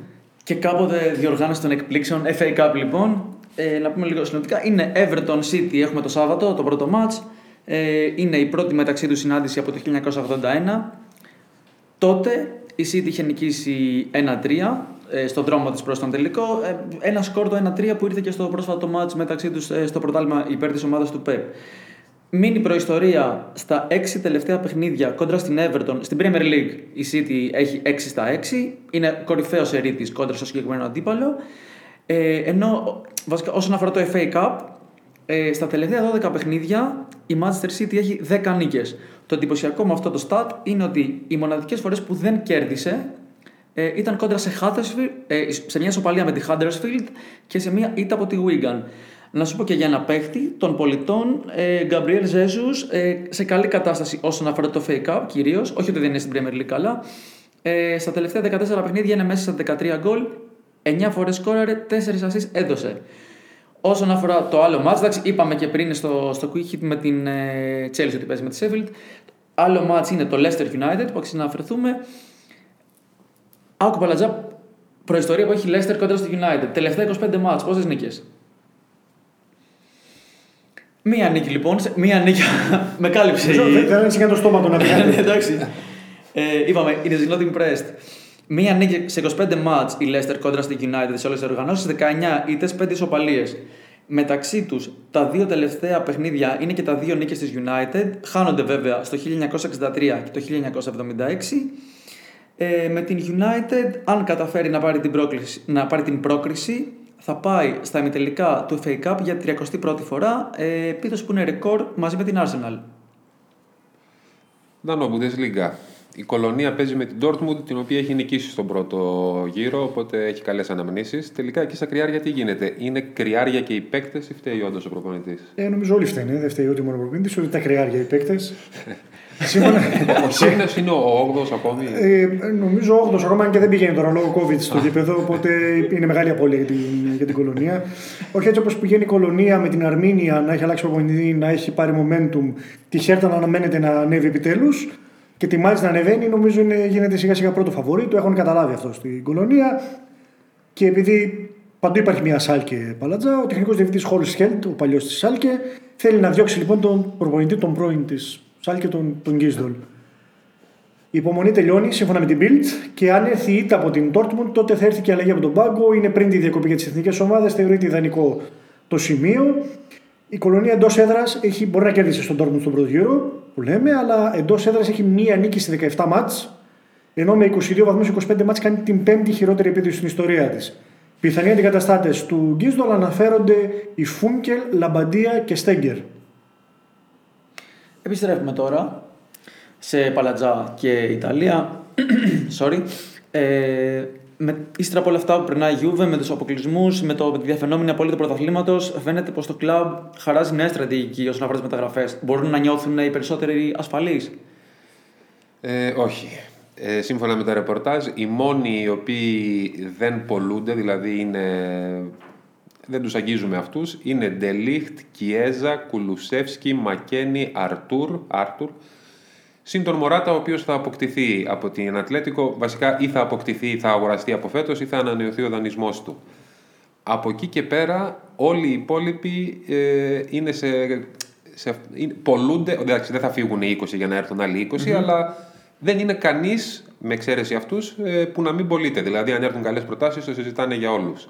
Και κάποτε διοργάνωση των εκπλήξεων, FA Cup λοιπόν, ε, να πούμε λίγο συνοπτικά, είναι Everton City, έχουμε το Σάββατο, το πρώτο match. Ε, είναι η πρώτη μεταξύ τους συνάντηση από το 1981. Τότε η City είχε νικήσει 1-3 ε, στον δρόμο της προς τον τελικό. Ε, ένα σκορ το 1-3 που ήρθε και στο πρόσφατο match μεταξύ τους ε, στο πρωτάλημα υπέρ της ομάδας του ΠΕΠ. Μείνει προϊστορία στα 6 τελευταία παιχνίδια κόντρα στην Everton. Στην Premier League η City έχει 6 στα 6. Είναι κορυφαίος ερήτης κόντρα στο συγκεκριμένο αντίπαλο. Ε, ενώ βασικά, όσον αφορά το FA Cup, ε, στα τελευταία 12 παιχνίδια η Manchester City έχει 10 νίκες. Το εντυπωσιακό με αυτό το stat είναι ότι οι μοναδικές φορές που δεν κέρδισε ε, ήταν κόντρα σε, ε, σε μια σοπαλία με τη Huddersfield και σε μια ήττα από τη Wigan. Να σου πω και για ένα παίχτη των πολιτών, ε, Γκαμπριέλ Ζέζου, ε, σε καλή κατάσταση όσον αφορά το FA Cup κυρίως, όχι ότι δεν είναι στην Premier League καλά. Ε, στα τελευταία 14 παιχνίδια είναι μέσα στα 13 γκολ 9 φορές σκόραρε, 4 assists έδωσε. Όσον αφορά το άλλο match, εντάξει, είπαμε και πριν στο, στο quick hit με την ε, Chelsea ότι παίζει με τη Sheffield. Άλλο match είναι το Leicester United που αξίζει να αφαιρθούμε. Άκου Παλατζά, Προϊστορία που έχει η Leicester κόντρα στο United. Τελευταία 25 μάτς, πόσες νίκες; Μία νίκη λοιπόν, σε- μία νίκη [laughs] με κάλυψε. η- Δεν δεν έτσι για το στόμα του να πει [laughs] κάτι. Ναι, εντάξει. Ε, είπαμε, it is not impressed. Μία νίκη σε 25 μάτς η Leicester κόντρα στη United σε όλες τις οργανώσεις, 19 ήττες, 5 ισοπαλίες. Μεταξύ τους, τα δύο τελευταία παιχνίδια είναι και τα δύο νίκες της United. Χάνονται βέβαια στο 1963 και το 1976. Ε, με την United, αν καταφέρει να πάρει την, πρόκληση, να πάρει την πρόκριση, θα πάει στα ημιτελικά του FA Cup για 31η φορά, ε, επίθεση που είναι ρεκόρ μαζί με την Arsenal. Δανό, Bundesliga. Η κολονία παίζει με την Dortmund, την οποία έχει νικήσει στον πρώτο γύρο, οπότε έχει καλές αναμνήσεις. Τελικά εκεί στα κρυάρια τι γίνεται; Είναι κρυάρια και οι παίκτες ή φταίει όντως ο προπονητής; Ε, νομίζω όλοι φταίνε. Δεν φταίει ούτε μόνο ο προπονητής, ούτε τα κρυάρια οι παίκτες. [laughs] Σύμφωνα. Ο Σίγνε είναι ο 8ο ακόμη; Ε, νομίζω 8ο ακόμα και δεν πηγαίνει τώρα λόγω COVID στο γήπεδο, οπότε είναι μεγάλη απώλεια για την, για την κολονία. Όχι έτσι όπως πηγαίνει η κολονία με την Αρμίνια να έχει αλλάξει προπονητή, να έχει πάρει momentum, τη Χέρτα να αναμένεται να ανέβει επιτέλους και τη Μάλτ να ανεβαίνει, νομίζω είναι, γίνεται σιγά σιγά πρώτο φαβορή. Το έχουν καταλάβει αυτό στην κολονία. Και επειδή παντού υπάρχει μια Σάλκε Παλατζά, ο τεχνικός διευθυντής Χόλ Σχέλτ, ο παλιός της Σάλκε, θέλει να διώξει λοιπόν τον προπονητή, τον πρώην της Σάλκε, τον, τον Γκίσδολ. Η υπομονή τελειώνει σύμφωνα με την Bild και αν έρθει η ήττα από την Dortmund, τότε θα έρθει και η αλλαγή από τον πάγκο. Είναι πριν τη διακοπή για τις εθνικές ομάδες, θεωρείται ιδανικό το σημείο. Η κολονία εντός έδρας μπορεί να κέρδισε στον Dortmund στον πρώτο γύρο, που λέμε, αλλά εντός έδρας έχει μία νίκη σε 17 μάτς, ενώ με 22 βαθμούς 25 μάτς κάνει την πέμπτη χειρότερη επίδοση στην ιστορία της. Πιθανοί αντικαταστάτες του Γκίσδολ αναφέρονται οι Φούνκελ, Λαμπαντία και Στέγκερ. Επιστρέφουμε τώρα σε Παλατζά και Ιταλία. [clears throat] Sorry. Ε, με, ύστερα από όλα αυτά που περνάει η Juve με τους αποκλεισμούς, με, το, με τη διαφαινόμενη απόλυτα πρωταθλήματος, φαίνεται πως το κλαμπ χαράζει νέα στρατηγική όσον αφορά τις μεταγραφές. Μπορούν να νιώθουν οι περισσότεροι ασφαλείς; Ε, όχι. Ε, σύμφωνα με τα ρεπορτάζ, οι μόνοι οι οποίοι δεν πολλούνται, δηλαδή είναι, δεν τους αγγίζουμε αυτούς, είναι Ντελίχτ, Κιέζα, Κουλουσεύσκι, Μακένι, Αρτούρ, Άρτουρ, Συν τον Μωράτα, ο οποίος θα αποκτηθεί από την Ατλέτικο, βασικά ή θα αποκτηθεί, θα αγοραστεί από φέτος ή θα ανανεωθεί ο δανεισμός του. Από εκεί και πέρα όλοι οι υπόλοιποι ε, είναι σε, σε, είναι, πολλούνται, εντάξει δεν θα φύγουν οι 20 για να έρθουν άλλοι 20, αλλά δεν είναι κανείς, με εξαίρεση αυτούς, ε, που να μην πωλείται. Δηλαδή αν έρθουν καλές προτάσεις το συζητάνε για όλους.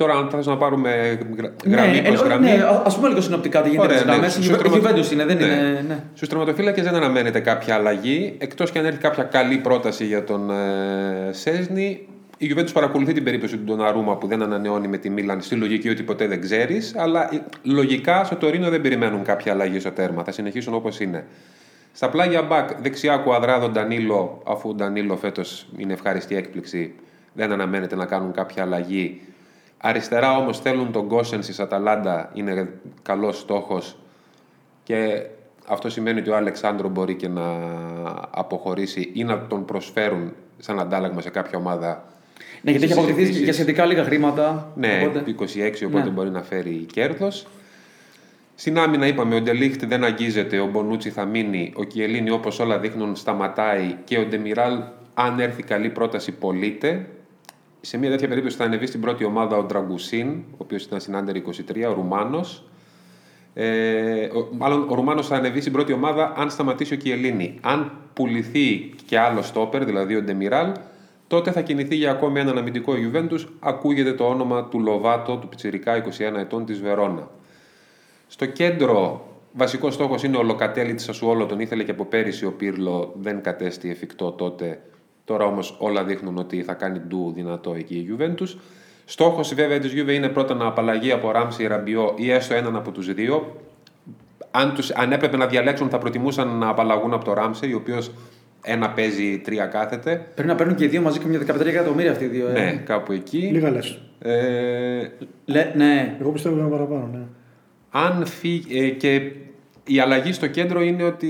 Τώρα αν θες να πάρουμε γρα- γραμμή ναι, προς ε, γραμμή... ναι, ας πούμε λίγο συνοπτικά τι γίνεται με Ωραία, τις ναι. γραμμές. Στους Η τρομα- Juventus είναι, δεν Ναι. είναι. Ναι. Στους τερματοφύλακε δεν αναμένεται κάποια αλλαγή. Εκτός και αν έρθει κάποια καλή πρόταση για τον ε, Σέσνη. Η Juventus παρακολουθεί την περίπτωση του Ντοναρούμα που δεν ανανεώνει με τη Μίλαν στη λογική ότι ποτέ δεν ξέρεις. Αλλά ε, λογικά στο Τωρίνο δεν περιμένουν κάποια αλλαγή στο τέρμα. Θα συνεχίσουν όπως είναι. Στα πλάγια μπακ, δεξιά Κουαδράδο Ντανίλο, αφού ο Ντανίλο φέτος είναι ευχάριστη έκπληξη, δεν αναμένεται να κάνουν κάποια αλλαγή. Αριστερά όμως θέλουν τον Γκόσεν τη Αταλάντα, είναι καλός στόχος και αυτό σημαίνει ότι ο Αλεξάνδρο μπορεί και να αποχωρήσει ή να τον προσφέρουν σαν αντάλλαγμα σε κάποια ομάδα. Ναι, γιατί έχει Στις αποκτηθεί συζητήσεις. για σχετικά λίγα χρήματα. Ναι, οπότε- 26, οπότε Ναι. μπορεί να φέρει κέρδος. Στην άμυνα είπαμε, ο Ντελίχτ δεν αγγίζεται, ο Μπονούτσι θα μείνει, ο Κιελίνη όπως όλα δείχνουν σταματάει και ο Ντεμιράλ αν έρθει καλή πρόταση πωλείται. Σε μια τέτοια περίπτωση θα ανεβεί στην πρώτη ομάδα ο Ντραγκουσίν, ο οποίος ήταν στην Under 23, ο Ρουμάνος. Ε, ο, μάλλον ο Ρουμάνος θα ανεβεί στην πρώτη ομάδα αν σταματήσει ο Κιελίνη. Αν πουληθεί και άλλο στόπερ, δηλαδή ο Ντεμιράλ, τότε θα κινηθεί για ακόμη έναν αμυντικό Juventus. Ακούγεται το όνομα του Λοβάτο, του πιτσιρικά 21 ετών της Βερόνα. Στο κέντρο, βασικός στόχος είναι ο Λοκατέλη της Ασουόλο. Τον ήθελε και από πέρυσι ο Πύρλο, δεν κατέστη εφικτό τότε. Τώρα όμως όλα δείχνουν ότι θα κάνει ντου δυνατό εκεί η Juventus. Στόχος βέβαια της Juve είναι πρώτα να απαλλαγεί από Ράμψη Ραμπιό ή έστω έναν από τους δύο. Αν, τους, αν έπρεπε να διαλέξουν, θα προτιμούσαν να απαλλαγούν από το Ράμψη, ο οποίος ένα παίζει, τρία κάθεται. Πρέπει να παίρνουν και οι δύο μαζί και μια 13 εκατομμύρια αυτοί οι δύο. ε. Ναι, κάπου εκεί. Λίγα λες. Ε, Λε, ναι. Εγώ πιστεύω ότι είναι παραπάνω. Ναι. αν φύγει. ε, και η αλλαγή στο κέντρο είναι ότι.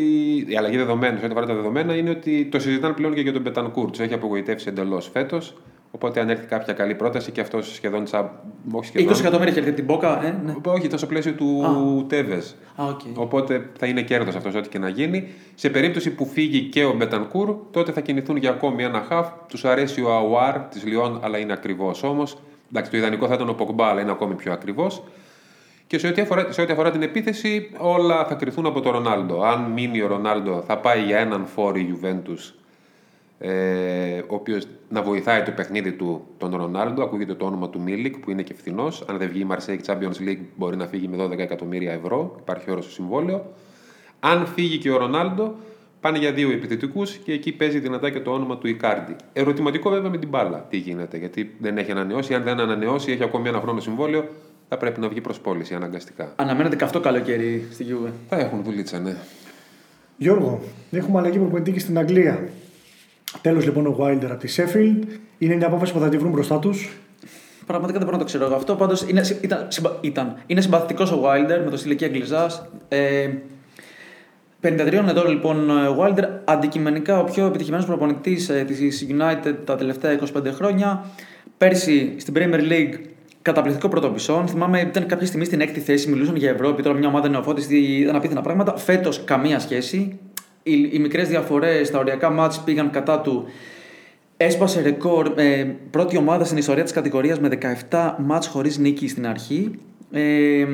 Η αλλαγή δεδομένα, σε ό,τι αφορά τα δεδομένα, είναι ότι το συζητάνε πλέον και για τον Μπετανκούρ. Του έχει απογοητεύσει εντελώς φέτος. Οπότε αν έρθει κάποια καλή πρόταση και αυτός σχεδόν τσάμπα. Όχι σχεδόν. 20 εκατομμύρια και έρθει την Μπόκα, ε, ναι. Όχι, ήταν στο πλαίσιο του Τέβες. Α, οκ. Οπότε θα είναι κέρδος αυτός ό,τι και να γίνει. Σε περίπτωση που φύγει και ο Μπετανκούρ, τότε θα κινηθούν για ακόμη ένα χαφ. Τους αρέσει ο Αουάρ της Λιόν, αλλά είναι ακριβώς όμως. Εντάξει, το ιδανικό θα ήταν ο Ποκμπά, αλλά είναι ακόμη πιο ακριβώς. Και σε ό,τι, αφορά, σε ό,τι αφορά την επίθεση, όλα θα κρυθούν από τον Ρονάλντο. Αν μείνει ο Ρονάλντο, θα πάει για έναν φόρο η Juventus, ε, ο οποίος να βοηθάει το παιχνίδι του τον Ρονάλντο. Ακούγεται το όνομα του Μίλικ, που είναι και φθηνός. Αν δεν βγει η Marseille Champions League, μπορεί να φύγει με 12 εκατομμύρια ευρώ. Υπάρχει όρος στο συμβόλαιο. Αν φύγει και ο Ρονάλντο, πάνε για δύο επιθετικούς και εκεί παίζει δυνατά και το όνομα του Ικάρντι. Ερωτηματικό βέβαια με την μπάλα τι γίνεται, γιατί δεν έχει ανανεώσει. Αν δεν ανανεώσει, έχει ακόμη ένα χρόνο συμβόλαιο, θα πρέπει να βγει προ πώληση αναγκαστικά. Αναμένεται και αυτό καλοκαίρι στη Juve. Θα έχουν δουλίτσα, ναι. Γιώργο, έχουμε αλλαγή προπονητή και στην Αγγλία. Τέλος λοιπόν ο Wilder από τη Sheffield. Είναι μια απόφαση που θα τη βρουν μπροστά τους. Πραγματικά δεν μπορώ να το ξέρω εγώ αυτό. Πάντως ήταν, συμπα- ήταν. Είναι συμπαθητικός ο Wilder με το στυλική Αγγλιζά. Ε, 53 ετών λοιπόν ο Wilder, αντικειμενικά ο πιο επιτυχημένος προπονητής ε, της United τα τελευταία 25 χρόνια. Πέρσι στην Premier League καταπληκτικό πρωτοπισόν. Θυμάμαι ήταν κάποια στιγμή στην έκτη θέση, μιλούσαν για Ευρώπη. Τώρα μια ομάδα νεοφώτιστη ήταν απίθυνα πράγματα. Φέτος καμία σχέση. Οι, οι μικρές διαφορές στα οριακά μάτς πήγαν κατά του. Έσπασε ρεκόρ, ε, πρώτη ομάδα στην ιστορία της κατηγορίας με 17 μάτς χωρίς νίκη στην αρχή. Ε,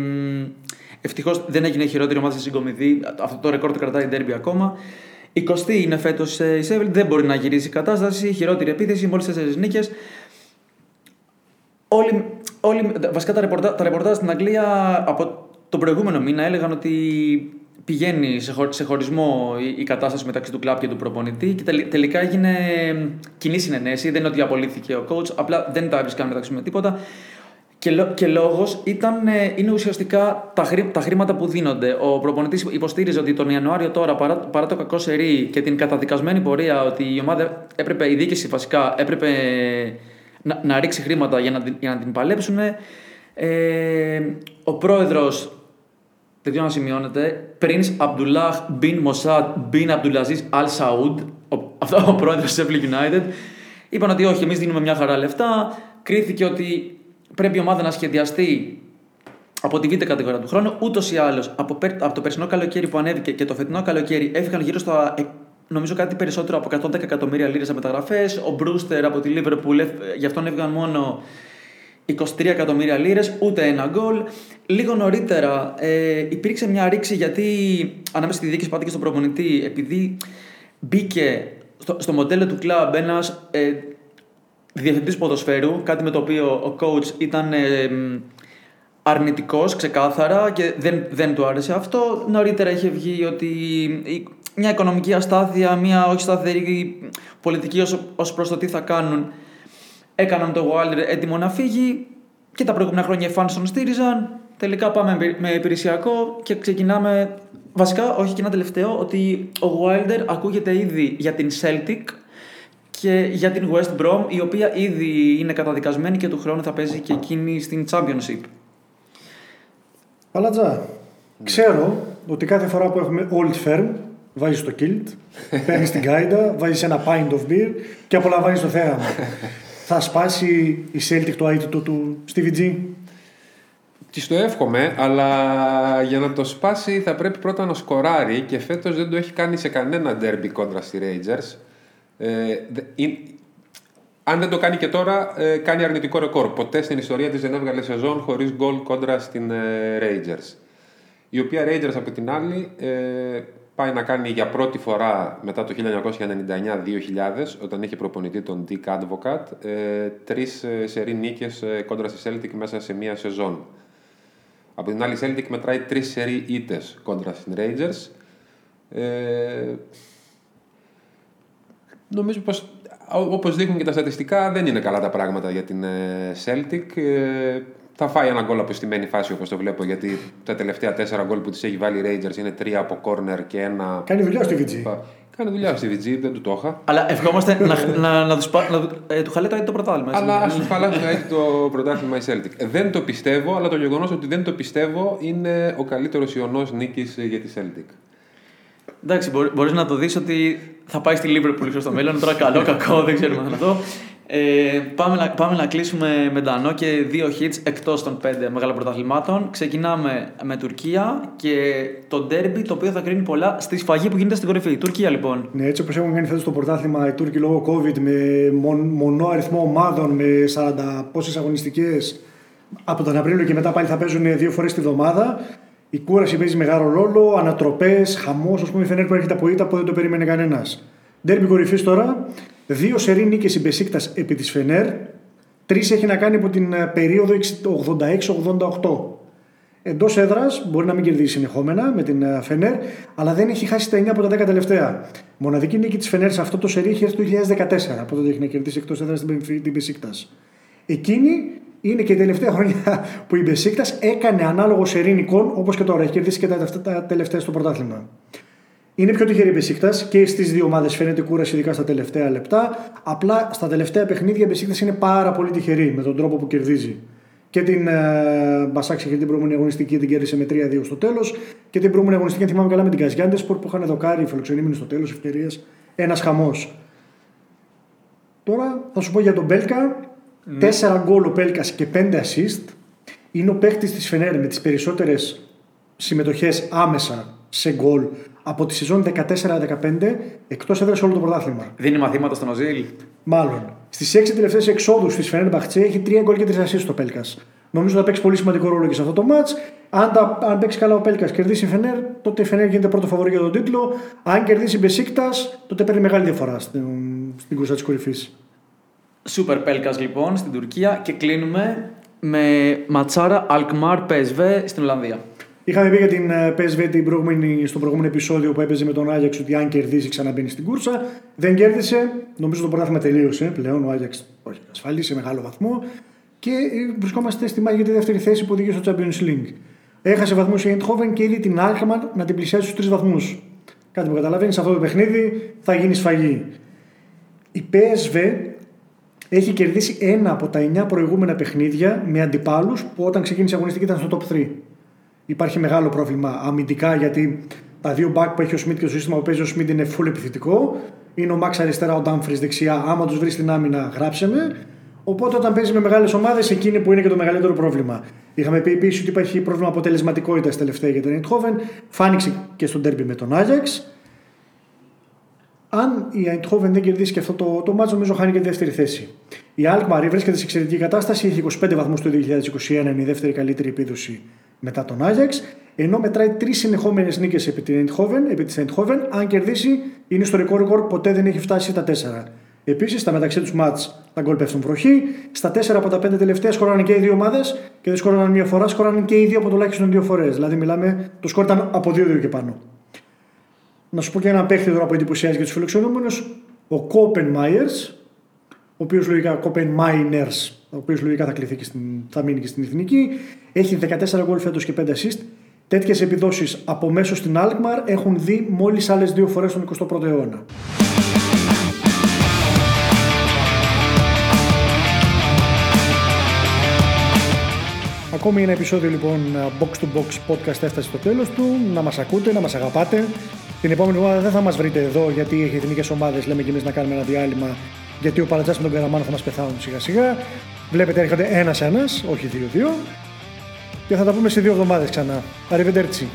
Ευτυχώς δεν έγινε η χειρότερη ομάδα στη συγκομιδή. Αυτό το ρεκόρ το κρατάει η Derby ακόμα. 20 είναι φέτος η Σέβιλ, δεν μπορεί να γυρίσει η κατάσταση. Χειρότερη επίθεση, μόλις 4 νίκες. Όλοι, όλοι, βασικά τα ρεπορτάζ, τα ρεπορτάζ στην Αγγλία από τον προηγούμενο μήνα έλεγαν ότι πηγαίνει σε, χω, σε χωρισμό η, η, κατάσταση μεταξύ του κλαπ και του προπονητή και τελ, τελικά έγινε κοινή συνενέση. Δεν είναι ότι απολύθηκε ο coach, απλά δεν τα έβρισκαν μεταξύ με τίποτα. Και, λο, και λόγος είναι ουσιαστικά τα, χρή, τα χρήματα που δίνονται. Ο προπονητής υποστήριζε ότι τον Ιανουάριο τώρα, παρά, παρά το κακό σερί και την καταδικασμένη πορεία, ότι η ομάδα έπρεπε, η διοίκηση βασικά έπρεπε να, να ρίξει χρήματα για να, για να την παλέψουν. Ε, ο πρόεδρος, δεν ξέρω να σημειώνεται, Prince Abdullah bin Mossad bin Abdulaziz Al Saud, ο, αυτό ο πρόεδρος της Sheffield United, είπαν ότι όχι, εμείς δίνουμε μια χαρά λεφτά. Κρίθηκε ότι πρέπει η ομάδα να σχεδιαστεί από τη β' κατηγορία του χρόνου. Ούτως ή άλλως, από, από το περσινό καλοκαίρι που ανέβηκε και το φετινό καλοκαίρι έφυγαν γύρω στα νομίζω κάτι περισσότερο από 110 εκατομμύρια λίρες μεταγραφές. Ο Μπρούστερ από τη Liverpool, γι' αυτόν έφυγαν μόνο 23 εκατομμύρια λίρες, ούτε ένα γκολ. Λίγο νωρίτερα ε, υπήρξε μια ρήξη γιατί ανάμεσα στη διοίκηση και στον προπονητή, επειδή μπήκε στο, στο μοντέλο του κλαμπ ένας ε, διευθυντής ποδοσφαίρου, κάτι με το οποίο ο coach ήταν ε, αρνητικός ξεκάθαρα και δεν, δεν του άρεσε αυτό. Νωρίτερα είχε βγει ότι μια οικονομική αστάθεια, μια όχι σταθερή πολιτική ως, ως προς το τι θα κάνουν έκαναν το Wilder έτοιμο να φύγει και τα προηγούμενα χρόνια οι fans τον στήριζαν. Τελικά πάμε με υπηρεσιακό και ξεκινάμε. Βασικά, όχι και ένα τελευταίο, ότι ο Wilder ακούγεται ήδη για την Celtic και για την West Brom, η οποία ήδη είναι καταδικασμένη και του χρόνου θα παίζει και εκείνη στην Championship. Παλατζά, ξέρω ότι κάθε φορά που έχουμε Old Firm, βάζεις το kilt, [laughs] παίρνεις την κάιντα, βάζεις ένα pint of beer και απολαμβάνεις το θέαμα. [laughs] θα σπάσει η Celtic το αίτητο του, του Stevie G; Της το εύχομαι, αλλά για να το σπάσει θα πρέπει πρώτα να σκοράρει και φέτος δεν το έχει κάνει σε κανένα derby κόντρα στη Rangers. Ε, αν δεν το κάνει και τώρα, ε, κάνει αρνητικό ρεκόρ. Ποτέ στην ιστορία της δεν έβγαλε σεζόν χωρίς γκολ κόντρα στην ε, Rangers. Η οποία Rangers από την άλλη ε, πάει να κάνει για πρώτη φορά μετά το 1999-2000, όταν είχε προπονητή τον Dick Advocat, ε, τρεις ε, σερή νίκες ε, κόντρα στη Celtic μέσα σε μία σεζόν. Από την άλλη η Celtic μετράει τρεις σερή ήττες κόντρα στην Rangers. Ε, νομίζω πως όπως δείχνουν και τα στατιστικά δεν είναι καλά τα πράγματα για την Celtic. Ε, θα φάει ένα γκολ από στημένη φάση όπως το βλέπω γιατί τα τελευταία τέσσερα γκολ που τη έχει βάλει η Rangers είναι τρία από corner και ένα. Κάνει δουλειά στη VG. Κάνει δουλειά στη VG, δεν του το είχα. Αλλά ευχόμαστε [laughs] να, να, να, τους, να ε, του χαλάει το πρωτάθλημα. Αλλά ας τους χαλάει το πρωτάθλημα η Celtic. Δεν το πιστεύω, αλλά το γεγονός ότι δεν το πιστεύω είναι ο καλύτερος ιονός νίκης για τη Celtic. Εντάξει, μπορεί να το δεις ότι θα πάει στη Liverpool στο μέλλον. Τώρα καλό, κακό, δεν ξέρουμε αυτό. Ε, πάμε, να, πάμε να κλείσουμε με Ντανό και δύο hits εκτός των πέντε μεγάλων πρωταθλημάτων. Ξεκινάμε με Τουρκία και το ντέρμπι το οποίο θα κρίνει πολλά στη σφαγή που γίνεται στην κορυφή. Η Τουρκία λοιπόν. Ναι, έτσι όπως έχουν κάνει φέτος το πρωτάθλημα οι Τούρκοι λόγω COVID με μον, μονό αριθμό ομάδων με 40 πόσες αγωνιστικές από τον Απρίλιο και μετά πάλι θα παίζουν δύο φορές τη βδομάδα. Η κούραση παίζει μεγάλο ρόλο, ανατροπές, χαμός. Α πούμε, η Φενέρ που έρχεται από ήττα που δεν το περίμενε κανένας. Ντέρμπι κορυφής τώρα. Δύο σερί νίκες η Μπεσίκτα επί της Φενέρ. Τρεις έχει να κάνει από την ε, περίοδο 86-88. Εντός έδρας μπορεί να μην κερδίσει συνεχόμενα με την ε, Φενέρ, αλλά δεν έχει χάσει τα 9 από τα 10 τελευταία. Μοναδική νίκη της Φενέρ σε αυτό το σερί έχει έρθει το 2014, από τότε έχει να κερδίσει εκτός έδρας την Μπεσίκτα. Εκείνη είναι και η τελευταία χρονιά που η Μπεσίκτας έκανε ανάλογο σερί νικών όπως και τώρα. Έχει κερδίσει και τα τελευταία στο πρωτάθλημα. Είναι πιο τυχερή η Μπεσίκτας και στις δύο ομάδες φαίνεται κούραση, ειδικά στα τελευταία λεπτά. Απλά στα τελευταία παιχνίδια η Μπεσίκτας είναι πάρα πολύ τυχερή με τον τρόπο που κερδίζει. Και την ε, Μπασάξη και την προηγούμενη αγωνιστική την κέρδισε με 3-2 στο τέλος. Και την προηγούμενη αγωνιστική, αν θυμάμαι καλά, με την Καζιάντες που είχαν δοκάρει φιλοξενήμενοι στο τέλος ευκαιρία. Ένας χαμός. Τώρα θα σου πω για τον Μπέλκα. Mm. 4 γκολ ο Μπέλκα και 5 assist. Είναι ο παίκτης της Φενέρ με τις περισσότερες συμμετοχές άμεσα σε γκολ από τη σεζόν 14-15 εκτός έδρας όλο το πρωτάθλημα. Δίνει μαθήματα στον Οζήλ. Μάλλον. Στις 6 τελευταίες εξόδους της Φενέρ Μπαχτσέ έχει 3 γκολ και 3 ασίστ στο Πέλκας. Νομίζω ότι θα παίξει πολύ σημαντικό ρόλο και σε αυτό το match. Αν, τα, αν παίξει καλά ο Πέλκας κερδίσει η Φενέρ, τότε η Φενέρ γίνεται πρώτο φαβορή για τον τίτλο. Αν κερδίσει η Μπεσίκτας, τότε παίρνει μεγάλη διαφορά στην, στην κουρσά της κορυφής. Σούπερ Πέλκα λοιπόν στην Τουρκία και κλείνουμε με Ματσάρα Αλκμάρ PSV στην Ολλανδία. Είχαμε πει για την ε, PSV την προηγούμενη, στο προηγούμενο επεισόδιο που έπαιζε με τον Άγιαξ ότι αν κερδίσει ξαναμπαίνει στην κούρσα. Δεν κέρδισε. Νομίζω το πρωτάθλημα τελείωσε πλέον. Ο Άγιαξ όχι, ασφαλή σε μεγάλο βαθμό. Και ε, βρισκόμαστε στη μάχη για τη δεύτερη θέση που οδηγεί στο Champions League. Έχασε βαθμούς η Eindhoven και είδε την Alkmaar να την πλησιάσει στους τρεις βαθμούς. Κάτι που καταλαβαίνεις, σε αυτό το παιχνίδι θα γίνει σφαγή. Η PSV έχει κερδίσει ένα από τα 9 προηγούμενα παιχνίδια με αντιπάλους που όταν ξεκίνησε η αγωνιστική ήταν στο top 3 υπάρχει μεγάλο πρόβλημα αμυντικά γιατί τα δύο back που έχει ο Σμιτ και το σύστημα που παίζει ο Σμιτ είναι full επιθετικό. Είναι ο Μαξ αριστερά, ο Ντάμφρι δεξιά. Άμα τους βρεις στην άμυνα, γράψε με. Οπότε όταν παίζεις με μεγάλες ομάδες, εκείνη που είναι και το μεγαλύτερο πρόβλημα. Είχαμε πει επίσης ότι υπάρχει πρόβλημα αποτελεσματικότητας τελευταία για την Eindhoven. Φάνηξε και στο ντέρμπι με τον Άγιαξ. Αν η Eindhoven δεν κερδίσει και αυτό το, το μάτσο, νομίζω χάνει και τη δεύτερη θέση. Η Alkmaar βρίσκεται σε εξαιρετική κατάσταση, έχει 25 βαθμούς το 2021, είναι η δεύτερη καλύτερη επίδοση μετά τον Άγιαξ, ενώ μετράει τρεις συνεχόμενες νίκες επί, την Eindhoven, επί της Eindhoven, αν κερδίσει είναι ιστορικό ρεκόρ, ποτέ δεν έχει φτάσει στα 4. Επίσης, στα μεταξύ τους μάτς τα γκολ πέφτουν βροχή. Στα 4 από τα 5 τελευταία σκοράνε και οι δύο ομάδες και δεν σκοράνε μία φορά, σκοράνε και οι δύο από τουλάχιστον δύο φορές. Δηλαδή, μιλάμε, το σκορ ήταν από 2-2 και πάνω. Να σου πω και ένα παίχτη τώρα που εντυπωσιάζει για τους φιλοξενούμενους. Ο Κόπεν Μάιερ, ο οποίος λογικά Κόπεν Μάινερ, ο οποίος λογικά θα, κληθεί και στην, θα μείνει και στην εθνική. Έχει 14 γκολ φέτος και 5 assist. Τέτοιες επιδόσεις από μέσω στην Alkmaar έχουν δει μόλις άλλες δύο φορές τον 21ο αιώνα. Ακόμη ένα επεισόδιο λοιπόν Box to Box podcast έφτασε στο τέλος του. Να μας ακούτε, να μας αγαπάτε. Την επόμενη εβδομάδα δεν θα μας βρείτε εδώ γιατί έχει εθνικές ομάδες. Λέμε και εμείς να κάνουμε ένα διάλειμμα γιατί ο Παλατζάς με τον Καραμάνο θα μας πεθάνουν σιγά σιγά. Βλέπετε έρχονται ένας-ένας, όχι δύο-δύο. Και θα τα πούμε σε δύο εβδομάδες ξανά. Arrivederci.